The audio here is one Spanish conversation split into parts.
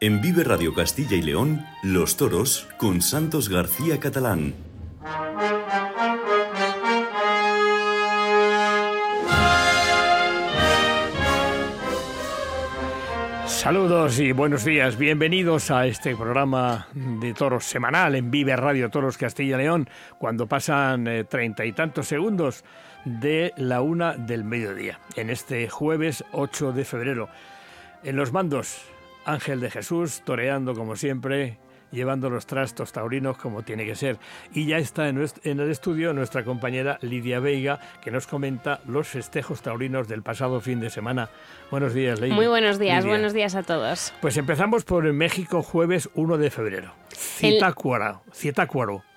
En Vive Radio Castilla y León, Los Toros con Santos García Catalán. Saludos y buenos días, bienvenidos a este programa de toros semanal en Vive Radio Toros Castilla y León, cuando pasan eh, treinta y tantos segundos de la una del mediodía, en este jueves 8 de febrero. En los mandos, Ángel de Jesús, toreando como siempre, llevando los trastos taurinos como tiene que ser. Y ya está en, el estudio nuestra compañera Lidia Veiga, que nos comenta los festejos taurinos del pasado fin de semana. Buenos días, Lidia. Muy buenos días, buenos días a todos. Pues empezamos por México, jueves 1 de febrero. Citácuaro. Citácuaro.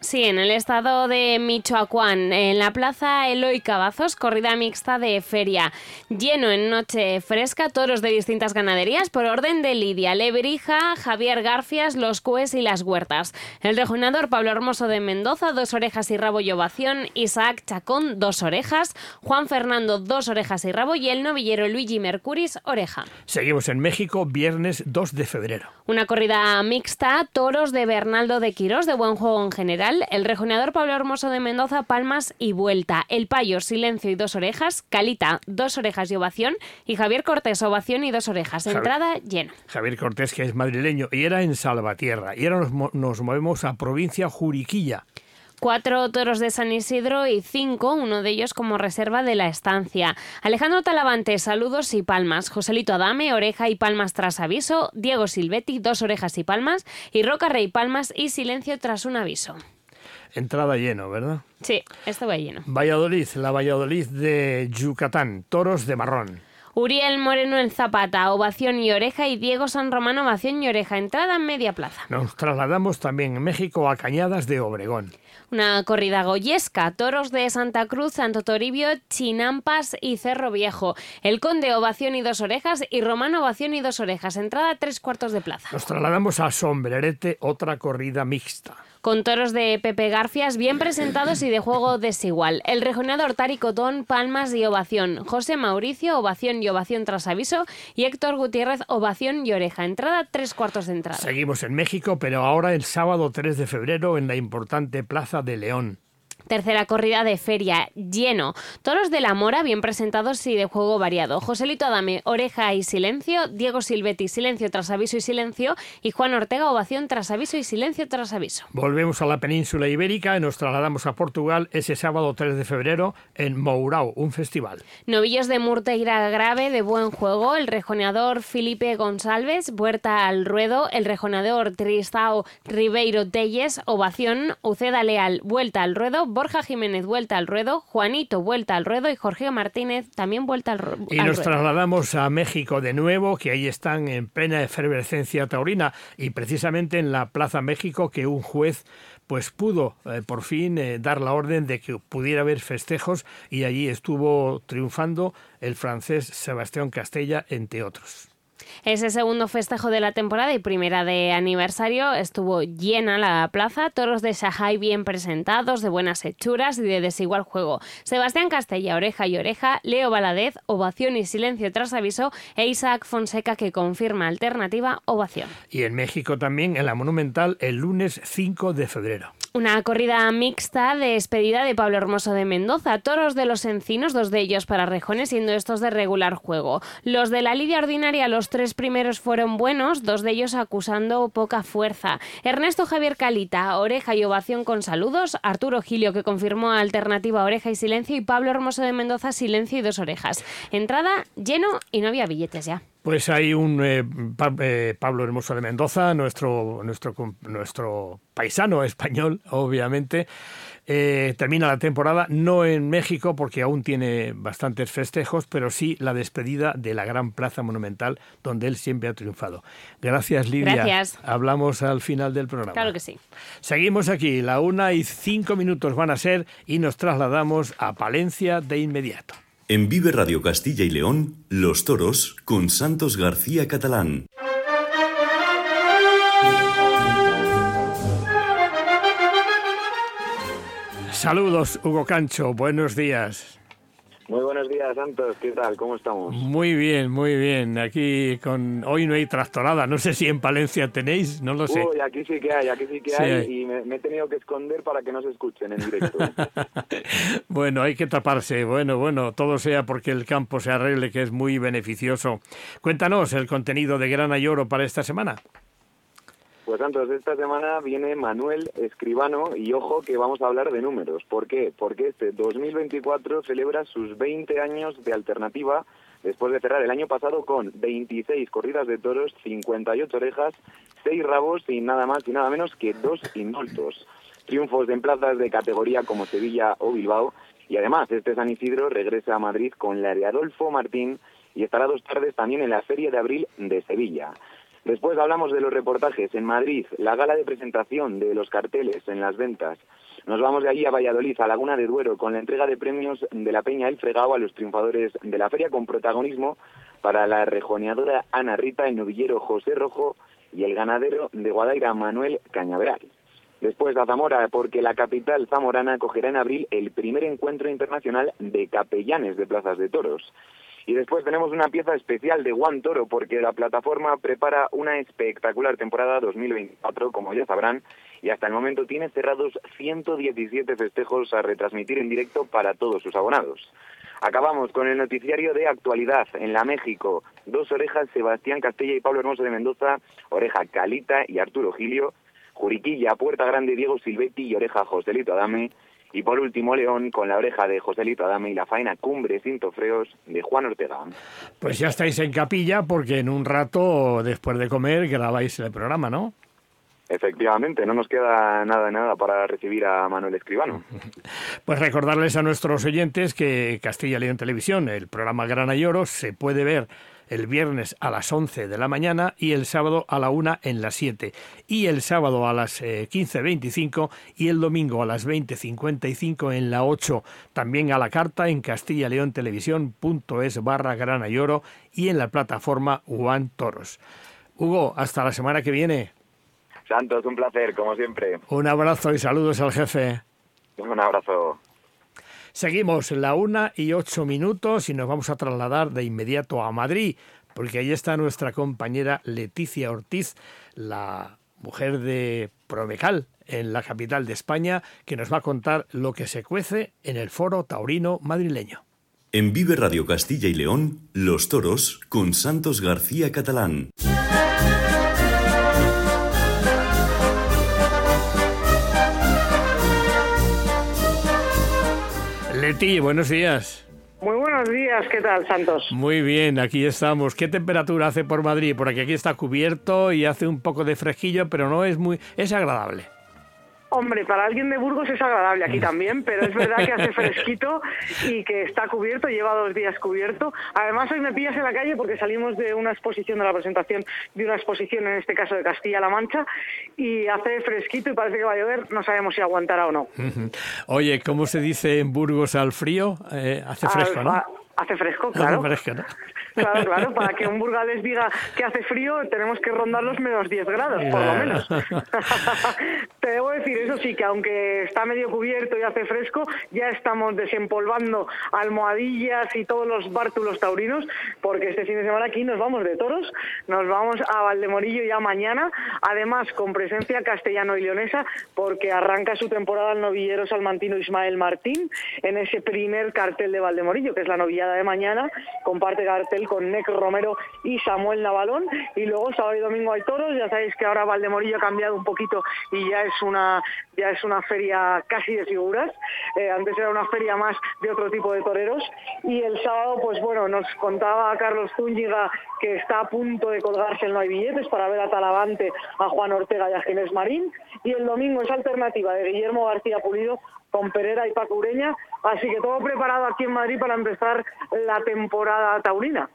Sí, en el estado de Michoacán, en la plaza Eloy Cavazos, corrida mixta de feria. Lleno en noche fresca, toros de distintas ganaderías por orden de Lidia Lebrija, Javier Garfias, Los Cues y Las Huertas. El rejonador Pablo Hermoso de Mendoza, dos orejas y rabo y ovación. Isaac Chacón, dos orejas. Juan Fernando, dos orejas y rabo. Y el novillero Luigi Mercuris, oreja. Seguimos en México, viernes 2 de febrero. Una corrida mixta, toros de Bernaldo de Quirós, de buen juego en general el rejoneador Pablo Hermoso de Mendoza, palmas y vuelta. El Payo, silencio y dos orejas. Calita, dos orejas y ovación. Y Javier Cortés, ovación y dos orejas. Entrada llena. Javier Cortés, que es madrileño y era en Salvatierra. Y ahora nos, nos movemos a provincia Juriquilla cuatro toros de San Isidro y cinco, uno de ellos como reserva de la estancia. Alejandro Talavante, saludos y palmas. Joselito Adame, oreja y palmas tras aviso. Diego Silvetti, dos orejas y palmas. Y Roca Rey, palmas y silencio tras un aviso. Entrada lleno, ¿verdad? Sí, estaba lleno. Valladolid, la Valladolid de Yucatán, toros de marrón. Uriel Moreno en Zapata, ovación y oreja, y Diego San Romano, ovación y oreja, entrada en media plaza. Nos trasladamos también en México a Cañadas de Obregón. Una corrida goyesca, toros de Santa Cruz, Santo Toribio, Chinampas y Cerro Viejo. El Conde, ovación y dos orejas, y Romano, ovación y dos orejas, entrada tres cuartos de plaza. Nos trasladamos a Sombrerete, otra corrida mixta con toros de Pepe Garfias bien presentados y de juego desigual. El rejoneador Tari Cotón, palmas y ovación. José Mauricio, ovación y ovación tras aviso. Y Héctor Gutiérrez, ovación y oreja. Entrada, tres cuartos de entrada. Seguimos en México, pero ahora el sábado 3 de febrero en la importante Plaza de León. Tercera corrida de feria, lleno. Toros de la Mora, bien presentados y de juego variado. Joselito Adame, oreja y silencio. Diego Silvetti, silencio tras aviso y silencio. Y Juan Ortega, ovación tras aviso y silencio tras aviso. Volvemos a la península ibérica y nos trasladamos a Portugal ese sábado 3 de febrero en Mourao, un festival. Novillos de Murteira Grave, de buen juego. El rejoneador Felipe González, vuelta al ruedo. El rejoneador Tristao Ribeiro Telles, ovación. Uceda Leal, vuelta al ruedo. Borja Jiménez vuelta al ruedo, Juanito vuelta al ruedo y Jorge Martínez también vuelta al, ruedo. Y nos trasladamos a México de nuevo, que ahí están en plena efervescencia taurina y precisamente en la Plaza México que un juez pues pudo eh, por fin eh, dar la orden de que pudiera haber festejos y allí estuvo triunfando el francés Sebastián Castella, entre otros. Ese segundo festejo de la temporada y primera de aniversario estuvo llena la plaza, toros de Shanghai bien presentados, de buenas hechuras y de desigual juego. Sebastián Castella, oreja y oreja, Leo Valadez, ovación y silencio tras aviso, e Isaac Fonseca que confirma alternativa, ovación. Y en México también, en la Monumental, el lunes 5 de febrero. Una corrida mixta de despedida de Pablo Hermoso de Mendoza. Toros de los encinos, dos de ellos para rejones, siendo estos de regular juego. Los de la lidia ordinaria, los tres primeros fueron buenos, dos de ellos acusando poca fuerza. Ernesto Javier Calita, oreja y ovación con saludos. Arturo Gilio, que confirmó alternativa oreja y silencio. Y Pablo Hermoso de Mendoza, silencio y dos orejas. Entrada lleno y no había billetes ya. Pues hay un eh, eh, Pablo Hermoso de Mendoza, nuestro, nuestro, nuestro paisano español, obviamente. Eh, termina la temporada, no en México, porque aún tiene bastantes festejos, pero sí la despedida de la gran plaza monumental donde él siempre ha triunfado. Gracias, Lidia. Gracias. Hablamos al final del programa. Claro que sí. Seguimos aquí, la una y cinco minutos van a ser y nos trasladamos a Palencia de inmediato. En Vive Radio Castilla y León, Los Toros con Santos García Catalán. Saludos, Hugo Cancho, buenos días. Muy buenos días, Santos. ¿Qué tal? ¿Cómo estamos? Muy bien, muy bien. Aquí con hoy no hay trastorada. No sé si en Palencia tenéis, no lo sé. Uy, aquí sí que hay, aquí sí que hay, y me, he tenido que esconder para que no se escuchen en directo. bueno, hay que taparse. Bueno, bueno, todo sea porque el campo se arregle, que es muy beneficioso. Cuéntanos el contenido de Grana y Oro para esta semana. Pues Santos, esta semana viene Manuel Escribano y ojo que vamos a hablar de números. ¿Por qué? Porque este 2024 celebra sus 20 años de alternativa después de cerrar el año pasado con 26 corridas de toros, 58 orejas, 6 rabos y nada más y nada menos que dos indultos. Triunfos en plazas de categoría como Sevilla o Bilbao y además este San Isidro regresa a Madrid con la de Adolfo Martín y estará dos tardes también en la Feria de Abril de Sevilla. Después hablamos de los reportajes en Madrid, la gala de presentación de los carteles en las ventas. Nos vamos de allí a Valladolid, a Laguna de Duero, con la entrega de premios de la Peña El Fregado a los triunfadores de la feria, con protagonismo para la rejoneadora Ana Rita, el novillero José Rojo y el ganadero de Guadaira Manuel Cañaveral. Después a Zamora, porque la capital zamorana acogerá en abril el primer encuentro internacional de capellanes de plazas de toros. Y después tenemos una pieza especial de Juan Toro, porque la plataforma prepara una espectacular temporada 2024, como ya sabrán, y hasta el momento tiene cerrados 117 festejos a retransmitir en directo para todos sus abonados. Acabamos con el noticiario de actualidad en la México. Dos orejas, Sebastián Castella y Pablo Hermoso de Mendoza, oreja Calita y Arturo Gilio, Juriquilla, Puerta Grande, Diego Silvetti y oreja Joselito Adame, y por último, León, con la oreja de Joselito Adame y la faena Cumbre sin tofreos de Juan Ortega. Pues ya estáis en capilla porque en un rato, después de comer, grabáis el programa, ¿no? Efectivamente, no nos queda nada, nada para recibir a Manuel Escribano. Pues recordarles a nuestros oyentes que Castilla León Televisión, el programa Grana y Oro, se puede ver el viernes a las 11 de la mañana y el sábado a la 1 en las 7. Y el sábado a las 15.25 eh, y el domingo a las 20.55 en la 8. También a la carta en castillaleontelevisión.es barra grana y oro y en la plataforma One Toros. Hugo, hasta la semana que viene. Santos, un placer, como siempre. Un abrazo y saludos al jefe. Un abrazo. Seguimos la una y ocho minutos y nos vamos a trasladar de inmediato a Madrid, porque ahí está nuestra compañera Leticia Ortiz, la mujer de Promecal, en la capital de España, que nos va a contar lo que se cuece en el foro taurino madrileño. En Vive Radio Castilla y León, Los Toros con Santos García Catalán. Leti, buenos días. Muy buenos días, ¿qué tal, Santos? Muy bien, aquí estamos. ¿Qué temperatura hace por Madrid? Porque aquí está cubierto y hace un poco de fresquillo, pero no es muy... es agradable. Hombre, para alguien de Burgos es agradable aquí también, pero es verdad que hace fresquito y que está cubierto, lleva dos días cubierto. Además, hoy me pillas en la calle porque salimos de una exposición, de la presentación de una exposición, en este caso de Castilla-La Mancha, y hace fresquito y parece que va a llover, no sabemos si aguantará o no. Oye, ¿cómo se dice en Burgos al frío? Eh, hace fresco, ¿no? Hace fresco, claro. Hace fresco, ¿no? Claro, claro, para que un burgalés diga que hace frío tenemos que rondar los menos 10 grados, por lo menos. Te debo decir, eso sí, que aunque está medio cubierto y hace fresco, ya estamos desempolvando almohadillas y todos los bártulos taurinos, porque este fin de semana aquí nos vamos de toros, nos vamos a Valdemorillo ya mañana, además con presencia castellano y leonesa, porque arranca su temporada el novillero salmantino Ismael Martín en ese primer cartel de Valdemorillo, que es la novillada de mañana, comparte cartel con Nec Romero y Samuel Navalón. Y luego sábado y domingo hay toros. Ya sabéis que ahora Valdemorillo ha cambiado un poquito y ya es una ya es una feria casi de figuras. Eh, antes era una feria más de otro tipo de toreros. Y el sábado, pues bueno, nos contaba Carlos Zúñiga que está a punto de colgarse el No hay billetes para ver a Talavante, a Juan Ortega y a Ginés Marín. Y el domingo es alternativa de Guillermo García Pulido con Pereira y Paco Ureña. Así que todo preparado aquí en Madrid para empezar la temporada taurina.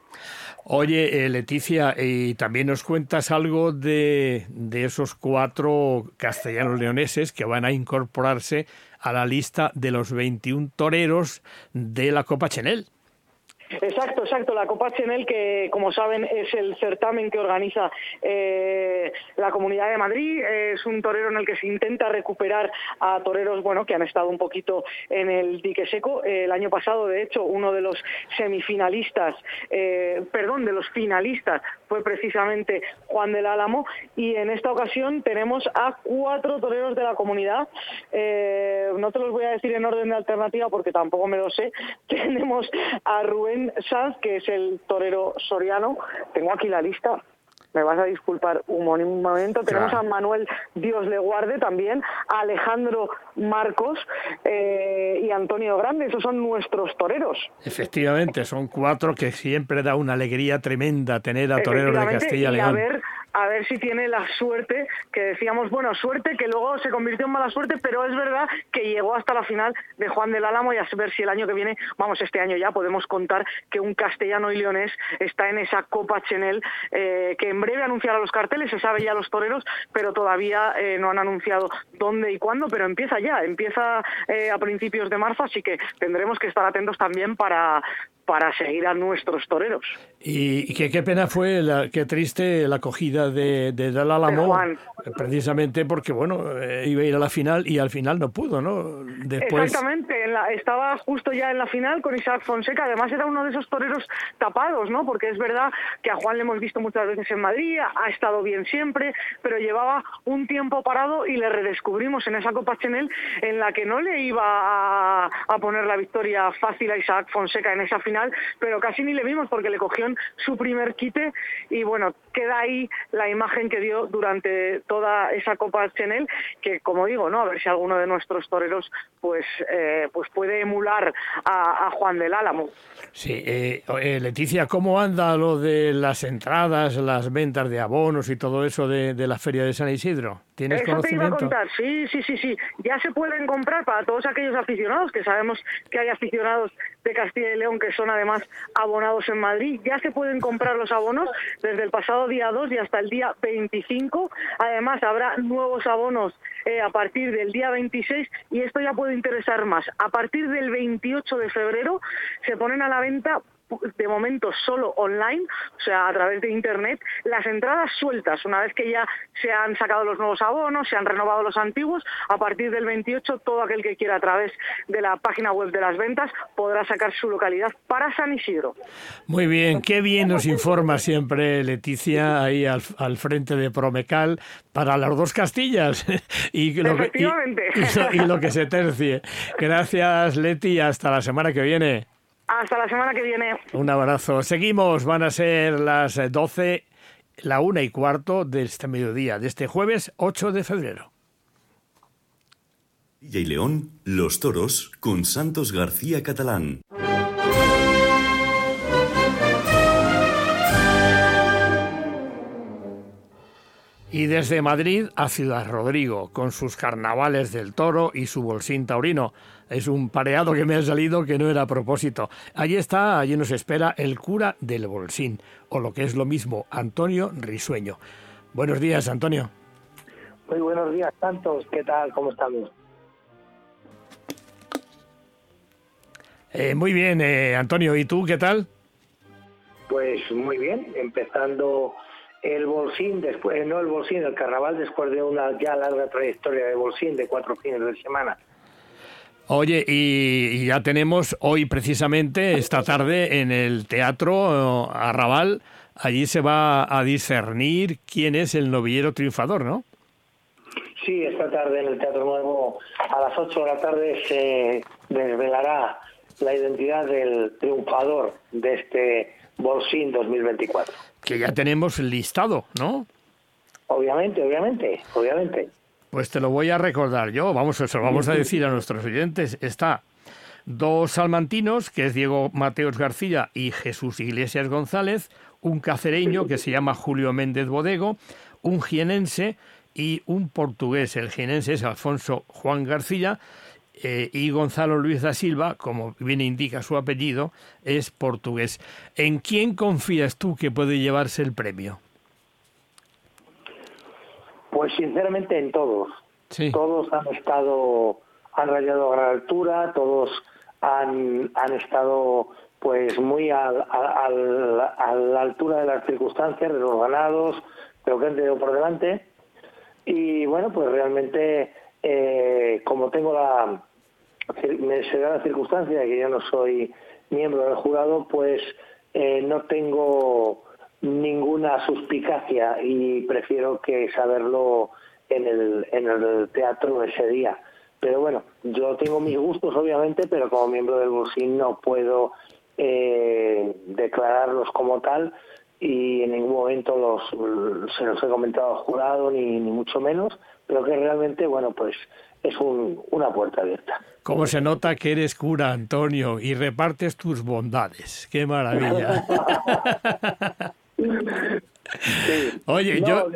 Oye, eh, Leticia, y también nos cuentas algo de, de esos cuatro castellanos leoneses que van a incorporarse a la lista de los 21 toreros de la Copa Chenel. Exacto, exacto. La Copa Chenel, que como saben es el certamen que organiza eh, la Comunidad de Madrid, es un torero en el que se intenta recuperar a toreros bueno, que han estado un poquito en el dique seco. el año pasado, de hecho, uno de los semifinalistas, eh, perdón, de los finalistas fue precisamente Juan del Álamo y en esta ocasión tenemos a cuatro toreros de la comunidad. Eh, no te los voy a decir en orden de alternativa porque tampoco me lo sé. Tenemos a Rubén Sanz, que es el torero soriano. Tengo aquí la lista me vas a disculpar un momento. Tenemos a Manuel Dios le guarde también, a Alejandro Marcos eh, y Antonio Grande. Esos son nuestros toreros. Efectivamente, son cuatro que siempre da una alegría tremenda tener a toreros de Castilla y León a ver si tiene la suerte que decíamos, bueno, suerte que luego se convirtió en mala suerte, pero es verdad que llegó hasta la final de Juan del Álamo y a ver si el año que viene, vamos, este año ya podemos contar que un castellano y leonés está en esa Copa Chenel, eh, que en breve anunciará los carteles, se sabe ya los toreros, pero todavía eh, no han anunciado dónde y cuándo, pero empieza ya, empieza eh, a principios de marzo, así que tendremos que estar atentos también para, para seguir a nuestros toreros. Y, qué, pena fue, la, qué triste la acogida de, de Dalálamo, precisamente porque, bueno, eh, iba a ir a la final y al final no pudo, ¿no? Después... Exactamente, estaba justo ya en la final con Isaac Fonseca, además era uno de esos toreros tapados, ¿no? Porque es verdad que a Juan le hemos visto muchas veces en Madrid, ha estado bien siempre, pero llevaba un tiempo parado y le redescubrimos en esa Copa Chenel en la que no le iba a, a poner la victoria fácil a Isaac Fonseca en esa final pero casi ni le vimos porque le cogió su primer quite y bueno, queda ahí la imagen que dio durante toda esa Copa Chenel, que como digo, ¿no? A ver si alguno de nuestros toreros pues, eh, pues puede emular a, Juan del Álamo. Sí, eh, eh, Leticia, ¿cómo anda lo de las entradas, las ventas de abonos y todo eso de, de la Feria de San Isidro? ¿Tienes Eso te iba a contar, sí, sí, sí, sí. Ya se pueden comprar para todos aquellos aficionados, que sabemos que hay aficionados de Castilla y León que son además abonados en Madrid. Ya se pueden comprar los abonos desde el pasado día 2 y hasta el día 25. Además, habrá nuevos abonos eh, a partir del día 26 y esto ya puede interesar más. A partir del 28 de febrero se ponen a la venta de momento solo online, o sea, a través de Internet, las entradas sueltas, una vez que ya se han sacado los nuevos abonos, se han renovado los antiguos, a partir del 28 todo aquel que quiera a través de la página web de las ventas podrá sacar su localidad para San Isidro. Muy bien, qué bien nos informa siempre Leticia ahí al, frente de Promecal para las dos Castillas y lo, que, y lo que se tercie. Gracias Leti, hasta la semana que viene. Hasta la semana que viene. Un abrazo. Seguimos, van a ser las 12, la una y cuarto de este mediodía, de este jueves 8 de febrero. y León, los toros con Santos García Catalán. Y desde Madrid a Ciudad Rodrigo, con sus carnavales del toro y su bolsín taurino. Es un pareado que me ha salido que no era a propósito. Allí está, allí nos espera el cura del bolsín, o lo que es lo mismo, Antonio Risueño. Buenos días, Antonio. Muy buenos días, Santos. ¿Qué tal? ¿Cómo estamos? Eh, muy bien, eh, Antonio. ¿Y tú qué tal? Pues muy bien, empezando el bolsín después, no el bolsín, el carnaval después de una ya larga trayectoria de bolsín de cuatro fines de semana. Oye, y, ya tenemos hoy precisamente, esta tarde, en el Teatro eh, Arrabal, allí se va a discernir quién es el novillero triunfador, ¿no? Sí, esta tarde en el Teatro Nuevo, a las 8 de la tarde, se desvelará la identidad del triunfador de este Bolsín 2024 que ya tenemos listado, ¿no? Obviamente, obviamente, obviamente. Pues te lo voy a recordar yo, vamos, eso vamos a decir a nuestros oyentes. Está dos salmantinos, que es Diego Mateos García y Jesús Iglesias González, un cacereño que se llama Julio Méndez Bodego, un jienense y un portugués. El jienense es Alfonso Juan García eh, y Gonzalo Luis da Silva, como bien indica su apellido, es portugués. ¿En quién confías tú que puede llevarse el premio? Pues sinceramente en todos. Todos han estado, han rayado a gran altura, todos han, han estado pues muy a, la altura de las circunstancias, de los ganados, de lo que han tenido por delante. Y bueno, pues realmente, eh, como tengo la. Me se da la circunstancia de que yo no soy miembro del jurado, pues eh, no tengo ninguna suspicacia y prefiero que saberlo en el, en el teatro ese día. Pero bueno, yo tengo mis gustos, obviamente, pero como miembro del Bolsín no puedo eh, declararlos como tal y en ningún momento los, se los he comentado al jurado, ni, ni mucho menos, pero que realmente, bueno, pues es un, una puerta abierta. ¿Cómo se nota que eres cura, Antonio, y repartes tus bondades? ¡Qué maravilla! Oye, yo...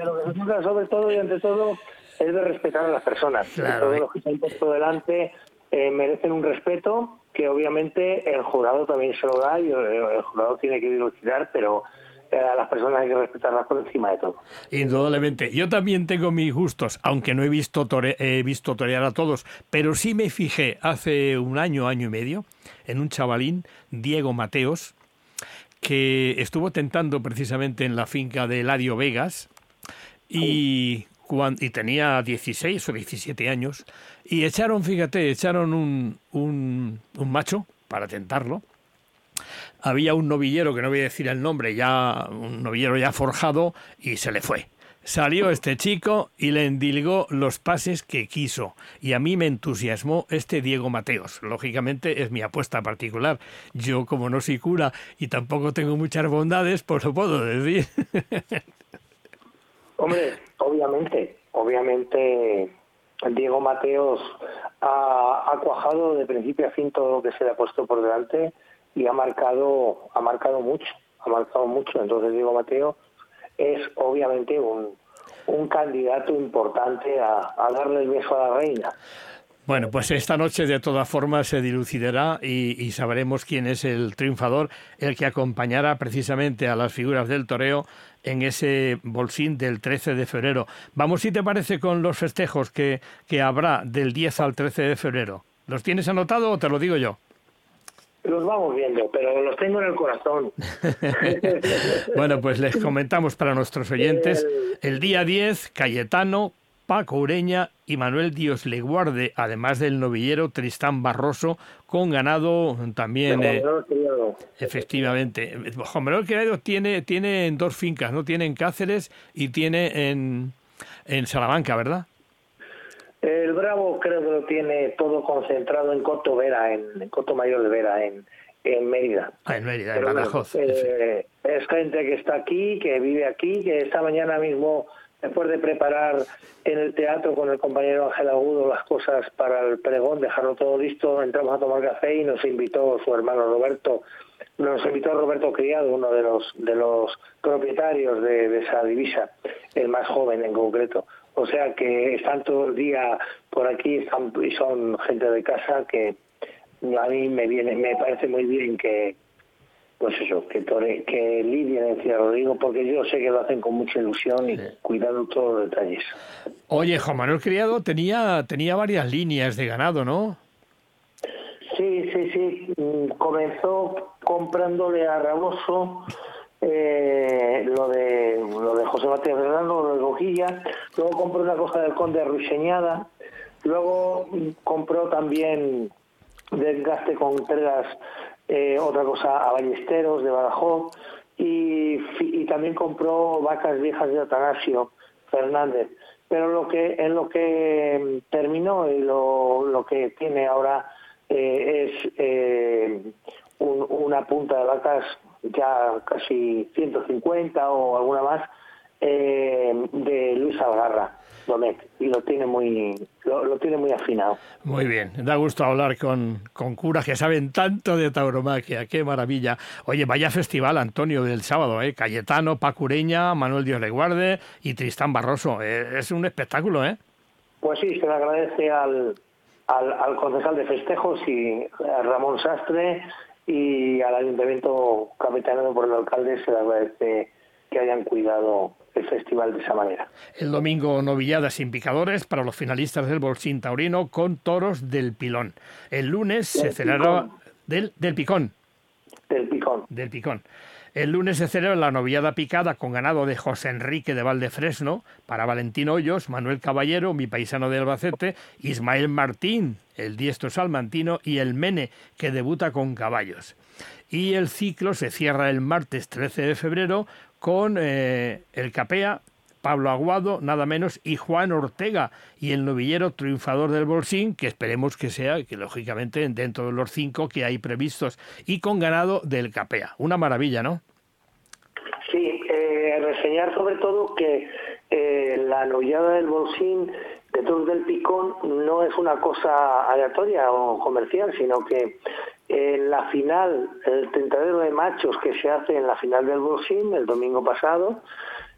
sobre todo y ante todo es de respetar a las personas. Todos los que se han puesto delante eh, merecen un respeto que obviamente el jurado también se lo da y el, jurado tiene que dilucidar, pero eh, a las personas hay que respetarlas por encima de todo. Indudablemente. Yo también tengo mis gustos, aunque no he visto, he visto torear a todos, pero sí me fijé hace un año, año y medio, en un chavalín, Diego Mateos, que estuvo tentando precisamente en la finca de Eladio Vegas y y tenía 16 o 17 años, y echaron, fíjate, echaron un, un, un macho para tentarlo. Había un novillero, que no voy a decir el nombre, ya un novillero ya forjado, y se le fue. Salió este chico y le endilgó los pases que quiso. Y a mí me entusiasmó este Diego Mateos. Lógicamente es mi apuesta particular. Yo, como no soy cura y tampoco tengo muchas bondades, pues lo puedo decir. Hombre, obviamente, obviamente Diego Mateos ha, cuajado de principio a fin todo lo que se le ha puesto por delante y ha marcado, ha marcado mucho, ha marcado mucho. Entonces Diego Mateo es obviamente un, un candidato importante a, darle el beso a la reina. Bueno, pues esta noche de todas formas se dilucidará y, sabremos quién es el triunfador, el que acompañará precisamente a las figuras del toreo en ese bolsín del 13 de febrero. Vamos, si te parece, con los festejos que, que habrá del 10 al 13 de febrero. ¿Los tienes anotado o te lo digo yo? Los vamos viendo, pero los tengo en el corazón. bueno, pues les comentamos para nuestros oyentes. El día 10, Cayetano, Paco Ureña y Manuel Dios le guarde, además del novillero Tristán Barroso, con ganado también. Eh, efectivamente. Juan Manuel Criado tiene, tiene en dos fincas, ¿no? Tiene en Cáceres y tiene en, en Salamanca, ¿verdad? El Bravo creo que lo tiene todo concentrado en Coto Vera, en, Coto Mayor de Vera, en, en Mérida. Ah, en Mérida, en Badajoz. Eh, es gente que está aquí, que vive aquí, que esta mañana mismo después de preparar en el teatro con el compañero Ángel Agudo las cosas para el pregón, dejarlo todo listo, entramos a tomar café y nos invitó su hermano Roberto, nos invitó Roberto Criado, uno de los de los propietarios de, esa divisa, el más joven en concreto. O sea que están todo el día por aquí y son gente de casa que a mí me viene, me parece muy bien que, pues eso, que, que lidien el Ciudad Rodrigo, porque yo sé que lo hacen con mucha ilusión y cuidando todos los detalles. Oye, Juan Manuel Criado tenía, tenía varias líneas de ganado, ¿no? Sí, sí, sí. Mm, comenzó comprándole a Raboso eh, lo de lo de José Mateo Fernando, lo de Gojilla, luego compró una cosa del Conde Ruiseñada, luego compró también desgaste con entregas eh, otra cosa a Ballesteros de Badajoz. Y, y, también compró vacas viejas de Atanasio Fernández. Pero lo que en lo que terminó y lo, lo que tiene ahora eh, es eh, una punta de vacas ya casi 150 o alguna más de Luis Algarra y lo tiene muy lo, tiene muy afinado. Muy bien, da gusto hablar con, con curas que saben tanto de tauromaquia, qué maravilla. Oye, vaya festival, Antonio, del sábado, ¿eh? Cayetano, Pacureña, Manuel Dios le guarde y Tristán Barroso. Eh, es un espectáculo, ¿eh? Pues sí, se le agradece al, al, al concejal de festejos y a Ramón Sastre y al ayuntamiento capitaneado por el alcalde se le agradece que hayan cuidado el festival de esa manera. El domingo novilladas sin picadores para los finalistas del Bolsín Taurino con toros del Pilón. El lunes se celebrará del, del Picón. del Picón. Del Picón. El lunes se celebra la noviada picada con ganado de José Enrique de Valdefresno para Valentín Hoyos, Manuel Caballero, mi paisano de Albacete, Ismael Martín, el diestro salmantino, y el Mene, que debuta con caballos. Y el ciclo se cierra el martes 13 de febrero con eh, el Capea, Pablo Aguado, nada menos, y Juan Ortega, y el novillero triunfador del Bolsín, que esperemos que sea, que lógicamente dentro de los cinco que hay previstos, y con ganado del Capea. Una maravilla, ¿no? Sí, eh, reseñar sobre todo que eh, la novillada del Bolsín de Tours del Picón no es una cosa aleatoria o comercial, sino que en la final, el tentadero de machos que se hace en la final del Bolsín el domingo pasado,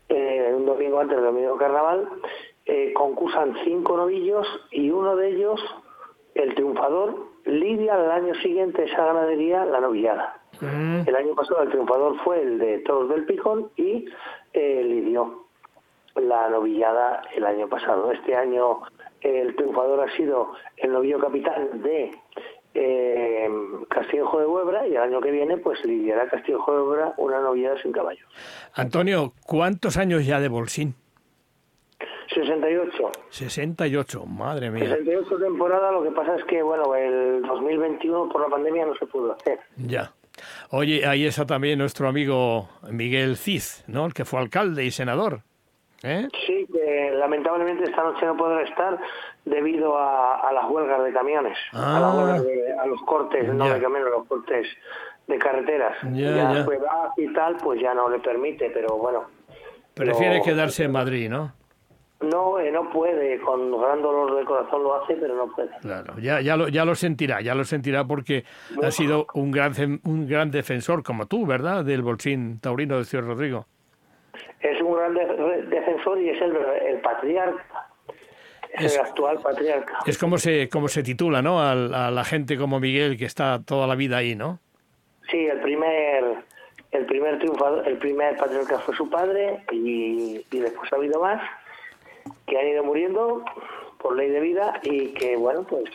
eh, un domingo antes del domingo carnaval, eh, concursan cinco novillos y uno de ellos, el triunfador, lidia al año siguiente esa ganadería la novillada. Mm. El año pasado el triunfador fue el de Toros del Pijón y eh, lidió la novillada el año pasado. Este año el triunfador ha sido el novillo capitán de eh, Castillejo de Huebra y el año que viene pues lidiará Castillejo de Huebra una novillada sin caballos. Antonio, ¿cuántos años ya de Bolsín? 68. 68, madre mía. 68 temporada, lo que pasa es que, bueno, el 2021 por la pandemia no se pudo hacer. Ya. Oye, ahí está también nuestro amigo Miguel Cid, ¿no? El que fue alcalde y senador. ¿Eh? Sí, que lamentablemente esta noche no podrá estar debido a, las huelgas de camiones, a, ah. los cortes, no de camiones, los cortes de carreteras. Ya, y tal, pues ya no le permite, pero bueno. Prefiere quedarse en Madrid, ¿no? No, eh, no puede, con gran dolor de corazón lo hace, pero no puede. Claro, ya, ya, lo, ya lo sentirá, ya lo sentirá porque ha sido un gran, un gran defensor como tú, ¿verdad? Del bolsín taurino de Ciudad Rodrigo es un gran defensor y es el, el patriarca. Es, el actual patriarca. Es como se, como se titula, ¿no? A, la gente como Miguel que está toda la vida ahí, ¿no? Sí, el primer, el primer triunfador, el primer patriarca fue su padre y, y después ha habido más que han ido muriendo por ley de vida y que, bueno, pues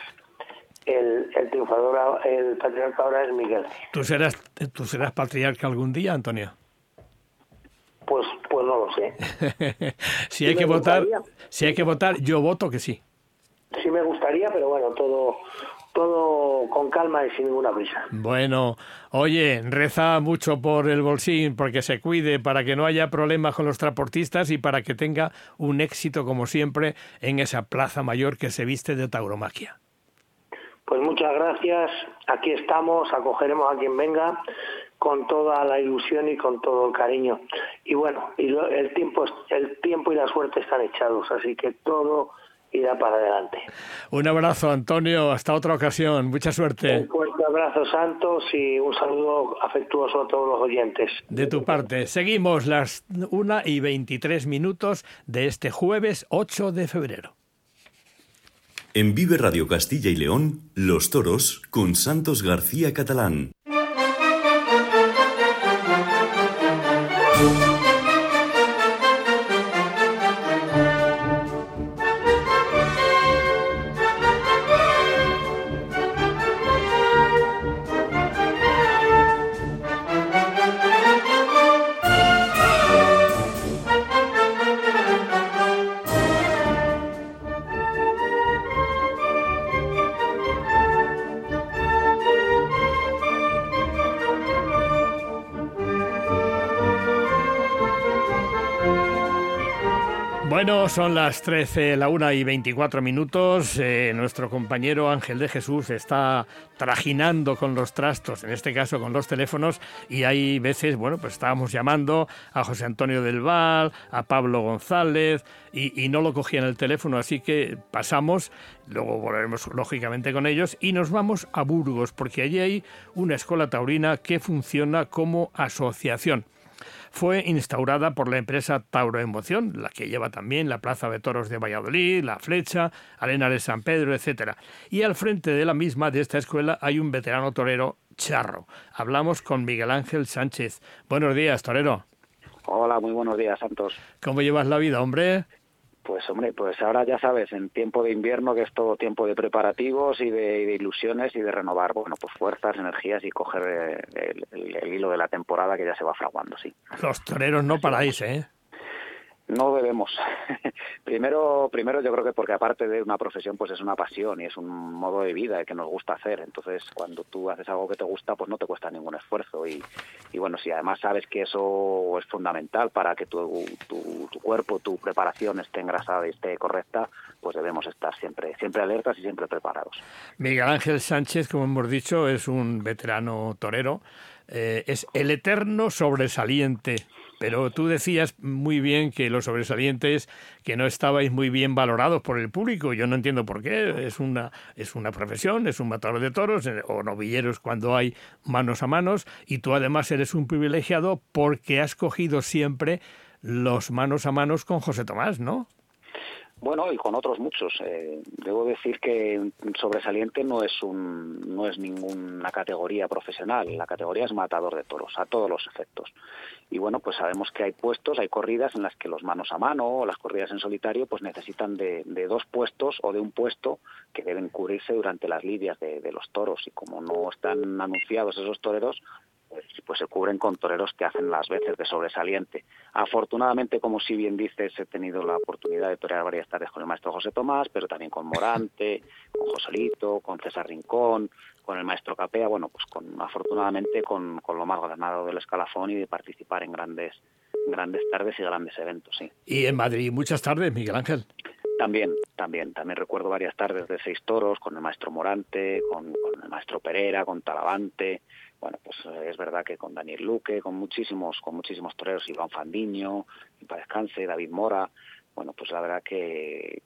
el, el triunfador, el patriarca ahora es Miguel. ¿Tú serás, ¿Tú serás patriarca algún día, Antonio? Pues, pues no lo sé. si hay que votar, si hay que votar, yo voto que sí. Sí me gustaría, pero bueno, todo todo con calma y sin ninguna prisa. Bueno, oye, reza mucho por el bolsín, porque se cuide, para que no haya problemas con los transportistas y para que tenga un éxito, como siempre, en esa plaza mayor que se viste de tauromaquia. Pues muchas gracias, aquí estamos, acogeremos a quien venga con toda la ilusión y con todo el cariño. Y bueno, y el tiempo el tiempo y la suerte están echados, así que todo irá para adelante. Un abrazo, Antonio, hasta otra ocasión, mucha suerte. Un fuerte abrazo, Santos, y un saludo afectuoso a todos los oyentes. De tu parte, seguimos las 1 y 23 minutos de este jueves 8 de febrero. En Vive Radio Castilla y León, Los Toros con Santos García Catalán. Son las 13, la 1 y 24 minutos. Eh, nuestro compañero Ángel de Jesús está trajinando con los trastos, en este caso con los teléfonos, y hay veces, bueno, pues estábamos llamando a José Antonio del Val, a Pablo González, y, y no lo cogían el teléfono, así que pasamos, luego volveremos lógicamente con ellos, y nos vamos a Burgos, porque allí hay una escuela taurina que funciona como asociación fue instaurada por la empresa Tauro Emoción, la que lleva también la Plaza de Toros de Valladolid, la Flecha, Arena de San Pedro, etc. Y al frente de la misma, de esta escuela, hay un veterano torero charro. Hablamos con Miguel Ángel Sánchez. Buenos días, torero. Hola, muy buenos días, Santos. ¿Cómo llevas la vida, hombre? Pues hombre, pues ahora ya sabes, en tiempo de invierno que es todo tiempo de preparativos y de, ilusiones y de renovar, bueno, pues fuerzas, energías y coger eh, el, hilo de la temporada que ya se va fraguando, sí. Los toreros no paráis, ¿eh? No debemos. primero, primero yo creo que porque aparte de una profesión, pues es una pasión y es un modo de vida que nos gusta hacer. Entonces, cuando tú haces algo que te gusta, pues no te cuesta ningún esfuerzo. Y, y bueno, si además sabes que eso es fundamental para que tu, tu, tu, cuerpo, tu preparación esté engrasada y esté correcta, pues debemos estar siempre, siempre alertas y siempre preparados. Miguel Ángel Sánchez, como hemos dicho, es un veterano torero. Eh, es el eterno sobresaliente pero tú decías muy bien que los sobresalientes que no estabais muy bien valorados por el público. Yo no entiendo por qué. Es una, es una profesión, es un matador de toros eh, o novilleros cuando hay manos a manos. Y tú además eres un privilegiado porque has cogido siempre los manos a manos con José Tomás, ¿no? Bueno, y con otros muchos. Eh, debo decir que sobresaliente no es un, no es ninguna categoría profesional. La categoría es matador de toros a todos los efectos. Y bueno, pues sabemos que hay puestos, hay corridas en las que los manos a mano o las corridas en solitario, pues necesitan de, dos puestos o de un puesto que deben cubrirse durante las lidias de, de los toros. Y como no están anunciados esos toreros, pues, pues, se cubren con toreros que hacen las veces de sobresaliente. Afortunadamente, como si bien dices, he tenido la oportunidad de torear varias tardes con el maestro José Tomás, pero también con Morante, con Joselito, con César Rincón, con el maestro Capea, bueno, pues con afortunadamente con, con lo más ganado del escalafón y de participar en grandes grandes tardes y grandes eventos, sí. Y en Madrid muchas tardes, Miguel Ángel. También, también, también recuerdo varias tardes de seis toros con el maestro Morante, con, con el maestro Pereira, con Talavante, bueno, pues eh, es verdad que con Daniel Luque, con muchísimos, con muchísimos toreros, Iván Fandiño, para descanse, David Mora, bueno, pues la verdad que,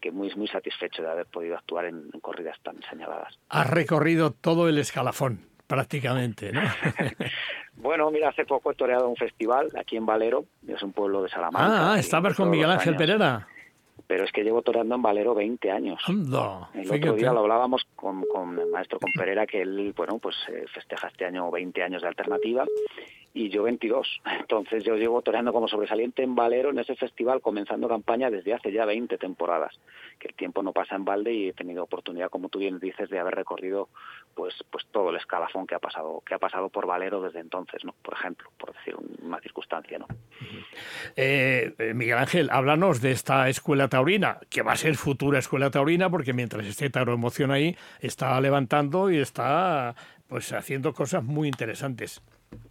que muy, muy satisfecho de haber podido actuar en, corridas tan señaladas. Has recorrido todo el escalafón, prácticamente, ¿no? bueno, mira, hace poco he toreado un festival aquí en Valero, es un pueblo de Salamanca. Ah, estabas con Miguel Ángel Pereira pero es que llevo toreando en Valero 20 años. el otro día lo hablábamos con, con el maestro con Pereira, que él, bueno, pues eh, festeja este año 20 años de alternativa y yo 22. Entonces yo llevo toreando como sobresaliente en Valero en ese festival, comenzando campaña desde hace ya 20 temporadas. Que el tiempo no pasa en balde y he tenido oportunidad, como tú bien dices, de haber recorrido pues pues todo el escalafón que ha pasado que ha pasado por Valero desde entonces, ¿no? Por ejemplo, por decir una circunstancia, ¿no? Eh, eh, Miguel Ángel, háblanos de esta escuela taurina, que va a ser futura escuela taurina, porque mientras esté Tauro Emoción ahí, está levantando y está pues haciendo cosas muy interesantes.